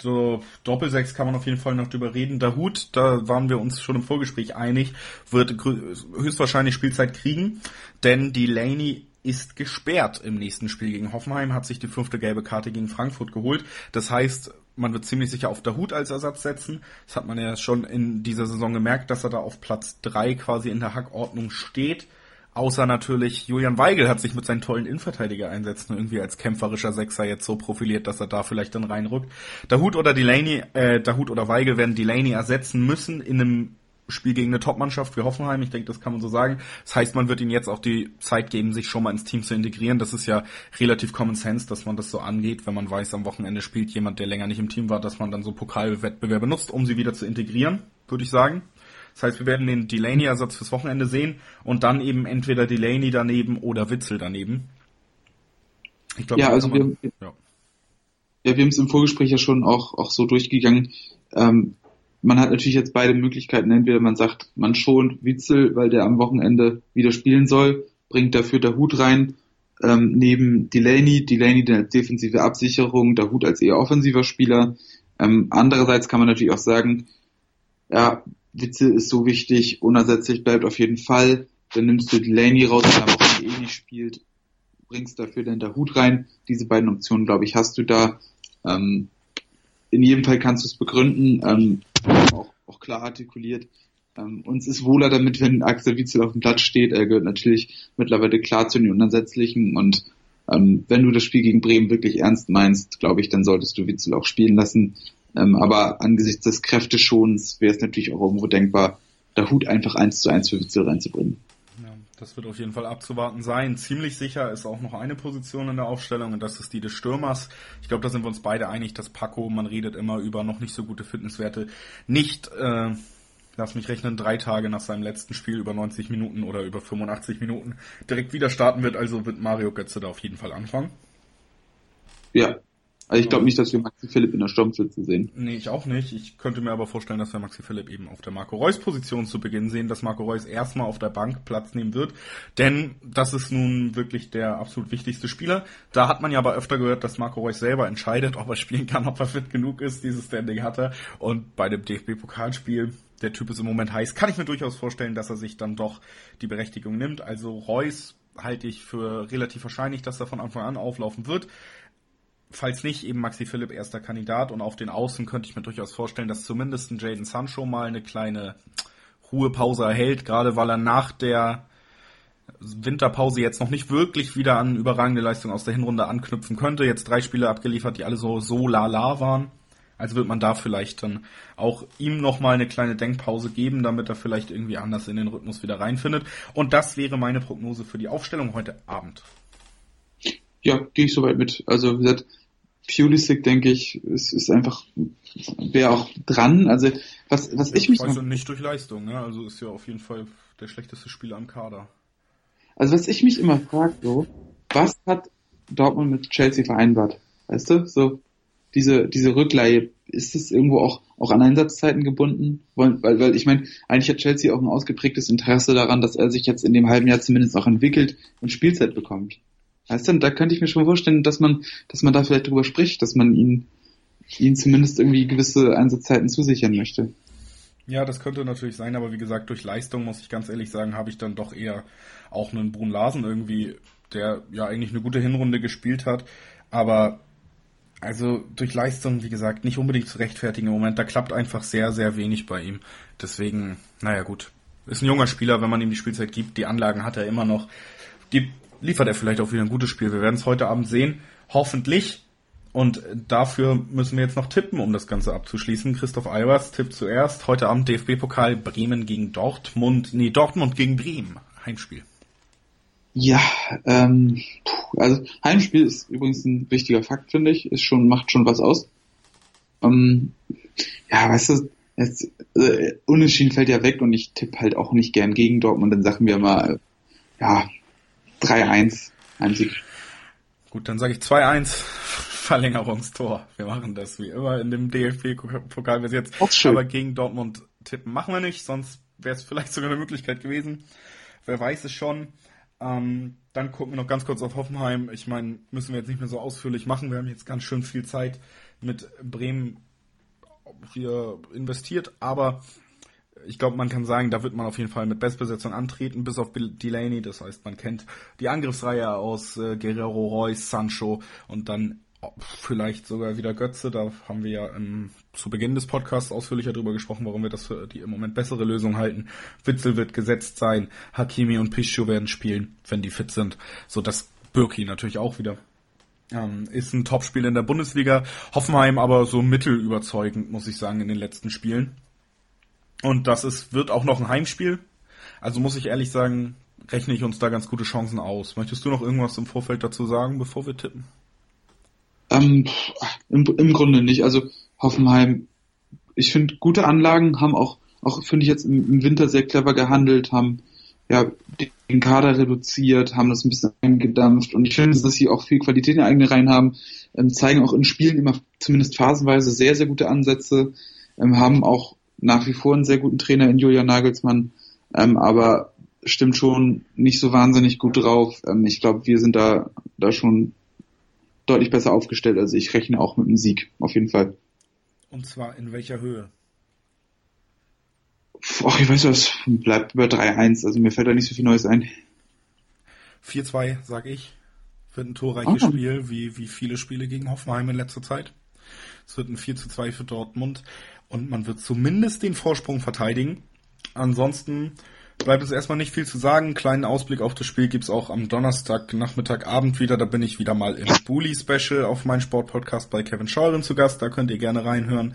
So, Doppelsechs kann man auf jeden Fall noch drüber reden. Der Hut, da waren wir uns schon im Vorgespräch einig, wird höchstwahrscheinlich Spielzeit kriegen, denn Delaney ist gesperrt im nächsten Spiel gegen Hoffenheim, hat sich die fünfte gelbe Karte gegen Frankfurt geholt. Das heißt, man wird ziemlich sicher auf der Hut als Ersatz setzen. Das hat man ja schon in dieser Saison gemerkt, dass er da auf Platz drei quasi in der Hackordnung steht. Außer natürlich Julian Weigel hat sich mit seinen tollen Innenverteidiger einsätzen irgendwie als kämpferischer Sechser jetzt so profiliert, dass er da vielleicht dann reinrückt. Dahut oder Delaney, äh, Dahut oder Weigel werden Delaney ersetzen müssen in einem Spiel gegen eine Topmannschaft wie Hoffenheim. Ich denke, das kann man so sagen. Das heißt, man wird ihnen jetzt auch die Zeit geben, sich schon mal ins Team zu integrieren. Das ist ja relativ Common Sense, dass man das so angeht, wenn man weiß, am Wochenende spielt jemand, der länger nicht im Team war, dass man dann so Pokalwettbewerbe nutzt, um sie wieder zu integrieren, würde ich sagen. Das heißt, wir werden den Delaney-Ersatz fürs Wochenende sehen und dann eben entweder Delaney daneben oder Witzel daneben. Ich glaube, ja, also wir, ja. ja, wir haben es im Vorgespräch ja schon auch, auch so durchgegangen. Ähm, man hat natürlich jetzt beide Möglichkeiten. Entweder man sagt, man schont Witzel, weil der am Wochenende wieder spielen soll, bringt dafür der Hut rein, ähm, neben Delaney, Delaney als defensive Absicherung, der Hut als eher offensiver Spieler. Ähm, andererseits kann man natürlich auch sagen, ja, Witzel ist so wichtig, unersetzlich bleibt auf jeden Fall. Dann nimmst du Delaney raus, der am Wochenende eh nicht spielt, bringst dafür dann der Hut rein. Diese beiden Optionen, glaube ich, hast du da. Ähm, in jedem Fall kannst du es begründen, ähm, auch, auch klar artikuliert. Ähm, uns ist wohler damit, wenn Axel Witzel auf dem Platz steht. Er gehört natürlich mittlerweile klar zu den Unersetzlichen und ähm, wenn du das Spiel gegen Bremen wirklich ernst meinst, glaube ich, dann solltest du Witzel auch spielen lassen. Ähm, aber angesichts des Kräfteschonens wäre es natürlich auch irgendwo denkbar, der Hut einfach eins zu eins für Witzel reinzubringen. Das wird auf jeden Fall abzuwarten sein. Ziemlich sicher ist auch noch eine Position in der Aufstellung und das ist die des Stürmers. Ich glaube, da sind wir uns beide einig, dass Paco, man redet immer über noch nicht so gute Fitnesswerte, nicht, äh, lass mich rechnen, drei Tage nach seinem letzten Spiel über 90 Minuten oder über 85 Minuten direkt wieder starten wird. Also wird Mario Götze da auf jeden Fall anfangen. Ja, also ich glaube nicht, dass wir Maxi Philipp in der Sturmspitze sehen. Nee, ich auch nicht. Ich könnte mir aber vorstellen, dass wir Maxi Philipp eben auf der Marco Reus Position zu Beginn sehen, dass Marco Reus erstmal auf der Bank Platz nehmen wird. Denn das ist nun wirklich der absolut wichtigste Spieler. Da hat man ja aber öfter gehört, dass Marco Reus selber entscheidet, ob er spielen kann, ob er fit genug ist. Dieses Standing hat er. Und bei dem DFB-Pokalspiel der Typ ist im Moment heiß, kann ich mir durchaus vorstellen, dass er sich dann doch die Berechtigung nimmt. Also Reus halte ich für relativ wahrscheinlich, dass er von Anfang an auflaufen wird falls nicht, eben Maxi Philipp erster Kandidat und auf den Außen könnte ich mir durchaus vorstellen, dass zumindest ein Jaden Sancho mal eine kleine Ruhepause erhält, gerade weil er nach der Winterpause jetzt noch nicht wirklich wieder an überragende Leistung aus der Hinrunde anknüpfen könnte. Jetzt drei Spiele abgeliefert, die alle so so la la waren. Also wird man da vielleicht dann auch ihm nochmal eine kleine Denkpause geben, damit er vielleicht irgendwie anders in den Rhythmus wieder reinfindet. Und das wäre meine Prognose für die Aufstellung heute Abend. Ja, gehe ich soweit mit. Also wie gesagt, Pulisic, denke ich, ist, ist einfach, wäre auch dran. Also was, was ich mich... Also nicht durch Leistung, ne? also ist ja auf jeden Fall der schlechteste Spieler am Kader. Also was ich mich immer frage, so, was hat Dortmund mit Chelsea vereinbart? Weißt du, so diese, diese Rückleihe, ist es irgendwo auch, auch an Einsatzzeiten gebunden? Weil, weil, weil ich meine, eigentlich hat Chelsea auch ein ausgeprägtes Interesse daran, dass er sich jetzt in dem halben Jahr zumindest auch entwickelt und Spielzeit bekommt. Weißt du, da könnte ich mir schon vorstellen, dass man, dass man da vielleicht drüber spricht, dass man ihn, ihn zumindest irgendwie gewisse Einsatzzeiten zusichern möchte. Ja, das könnte natürlich sein, aber wie gesagt, durch Leistung muss ich ganz ehrlich sagen, habe ich dann doch eher auch einen Brun Larsen irgendwie, der ja eigentlich eine gute Hinrunde gespielt hat, aber also durch Leistung, wie gesagt, nicht unbedingt zu rechtfertigen im Moment, da klappt einfach sehr, sehr wenig bei ihm. Deswegen, naja gut, ist ein junger Spieler, wenn man ihm die Spielzeit gibt, die Anlagen hat er immer noch, gibt liefert er vielleicht auch wieder ein gutes Spiel. Wir werden es heute Abend sehen. Hoffentlich. Und dafür müssen wir jetzt noch tippen, um das Ganze abzuschließen. Christoph Albers tippt zuerst. Heute Abend DFB-Pokal Bremen gegen Dortmund. Nee, Dortmund gegen Bremen. Heimspiel. Ja, ähm, also Heimspiel ist übrigens ein wichtiger Fakt, finde ich. Ist schon, macht schon was aus. Ähm, ja, weißt du, jetzt, äh, Unentschieden fällt ja weg und ich tippe halt auch nicht gern gegen Dortmund. Dann sagen wir mal, ja, 3-1 Heimsieg. Gut, dann sage ich 2-1 Verlängerungstor. Wir machen das wie immer in dem DFB-Pokal bis jetzt. Aber gegen Dortmund tippen machen wir nicht, sonst wäre es vielleicht sogar eine Möglichkeit gewesen. Wer weiß es schon. Ähm, dann gucken wir noch ganz kurz auf Hoffenheim. Ich meine, müssen wir jetzt nicht mehr so ausführlich machen. Wir haben jetzt ganz schön viel Zeit mit Bremen hier investiert, aber ich glaube, man kann sagen, da wird man auf jeden Fall mit Bestbesetzung antreten, bis auf Delaney. Das heißt, man kennt die Angriffsreihe aus äh, Guerrero, Reus, Sancho und dann vielleicht sogar wieder Götze. Da haben wir ja ähm, zu Beginn des Podcasts ausführlicher drüber gesprochen, warum wir das für die im Moment bessere Lösung halten. Witzel wird gesetzt sein, Hakimi und Pischu werden spielen, wenn die fit sind, so dass Birki natürlich auch wieder. Ähm, ist ein Topspiel in der Bundesliga. Hoffenheim aber so mittelüberzeugend, muss ich sagen, in den letzten Spielen. Und das ist, wird auch noch ein Heimspiel. Also muss ich ehrlich sagen, rechne ich uns da ganz gute Chancen aus. Möchtest du noch irgendwas im Vorfeld dazu sagen, bevor wir tippen? Ähm, im, Im Grunde nicht. Also Hoffenheim, ich finde gute Anlagen, haben auch, auch finde ich jetzt im, im, Winter sehr clever gehandelt, haben ja, den Kader reduziert, haben das ein bisschen eingedampft und ich finde, dass sie auch viel Qualität in eigene Reihen haben, ähm, zeigen auch in Spielen immer zumindest phasenweise sehr, sehr gute Ansätze, ähm, haben auch nach wie vor einen sehr guten Trainer in Julian Nagelsmann, ähm, aber stimmt schon nicht so wahnsinnig gut drauf. Ähm, ich glaube, wir sind da, da schon deutlich besser aufgestellt. Also ich rechne auch mit einem Sieg, auf jeden Fall. Und zwar in welcher Höhe? Ach, ich weiß was, bleibt über 3-1, also mir fällt da nicht so viel Neues ein. 4-2, sag ich. Wird ein torreiches oh. Spiel, wie, wie viele Spiele gegen Hoffenheim in letzter Zeit. Es wird ein 4 2 für Dortmund und man wird zumindest den Vorsprung verteidigen. Ansonsten bleibt es erstmal nicht viel zu sagen. Kleinen Ausblick auf das Spiel gibt's auch am Donnerstag, Nachmittag, Abend wieder. Da bin ich wieder mal im Bully Special auf meinem Sportpodcast bei Kevin Scheuren zu Gast. Da könnt ihr gerne reinhören.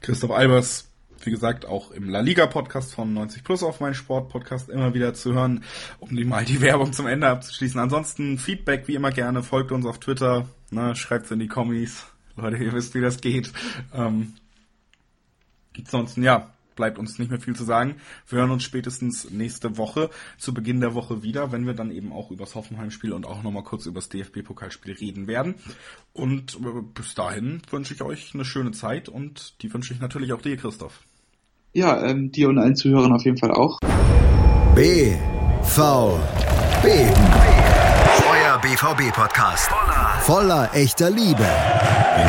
Christoph Albers, wie gesagt, auch im La Liga Podcast von 90 Plus auf meinem Sportpodcast immer wieder zu hören, um die mal die Werbung zum Ende abzuschließen. Ansonsten Feedback wie immer gerne. Folgt uns auf Twitter, ne, schreibt's in die Kommis. Leute, ihr wisst, wie das geht. Ähm, ansonsten, ja, bleibt uns nicht mehr viel zu sagen. Wir hören uns spätestens nächste Woche, zu Beginn der Woche wieder, wenn wir dann eben auch über das Hoffenheim-Spiel und auch nochmal kurz über das DFB-Pokalspiel reden werden. Und äh, bis dahin wünsche ich euch eine schöne Zeit und die wünsche ich natürlich auch dir, Christoph. Ja, ähm, dir und allen Zuhörern auf jeden Fall auch. B, V, B. Euer BVB-Podcast. Voller, voller echter Liebe.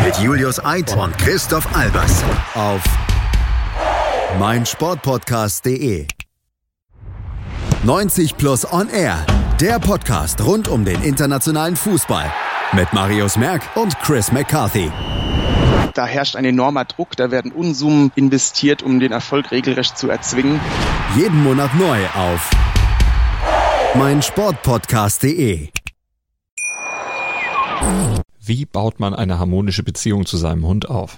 Mit Julius Eid und Christoph Albers. Auf meinsportpodcast.de 90 Plus On Air, der Podcast rund um den internationalen Fußball mit Marius Merck und Chris McCarthy. Da herrscht ein enormer Druck, da werden Unsummen investiert, um den Erfolg regelrecht zu erzwingen. Jeden Monat neu auf meinsportpodcast.de. Wie baut man eine harmonische Beziehung zu seinem Hund auf?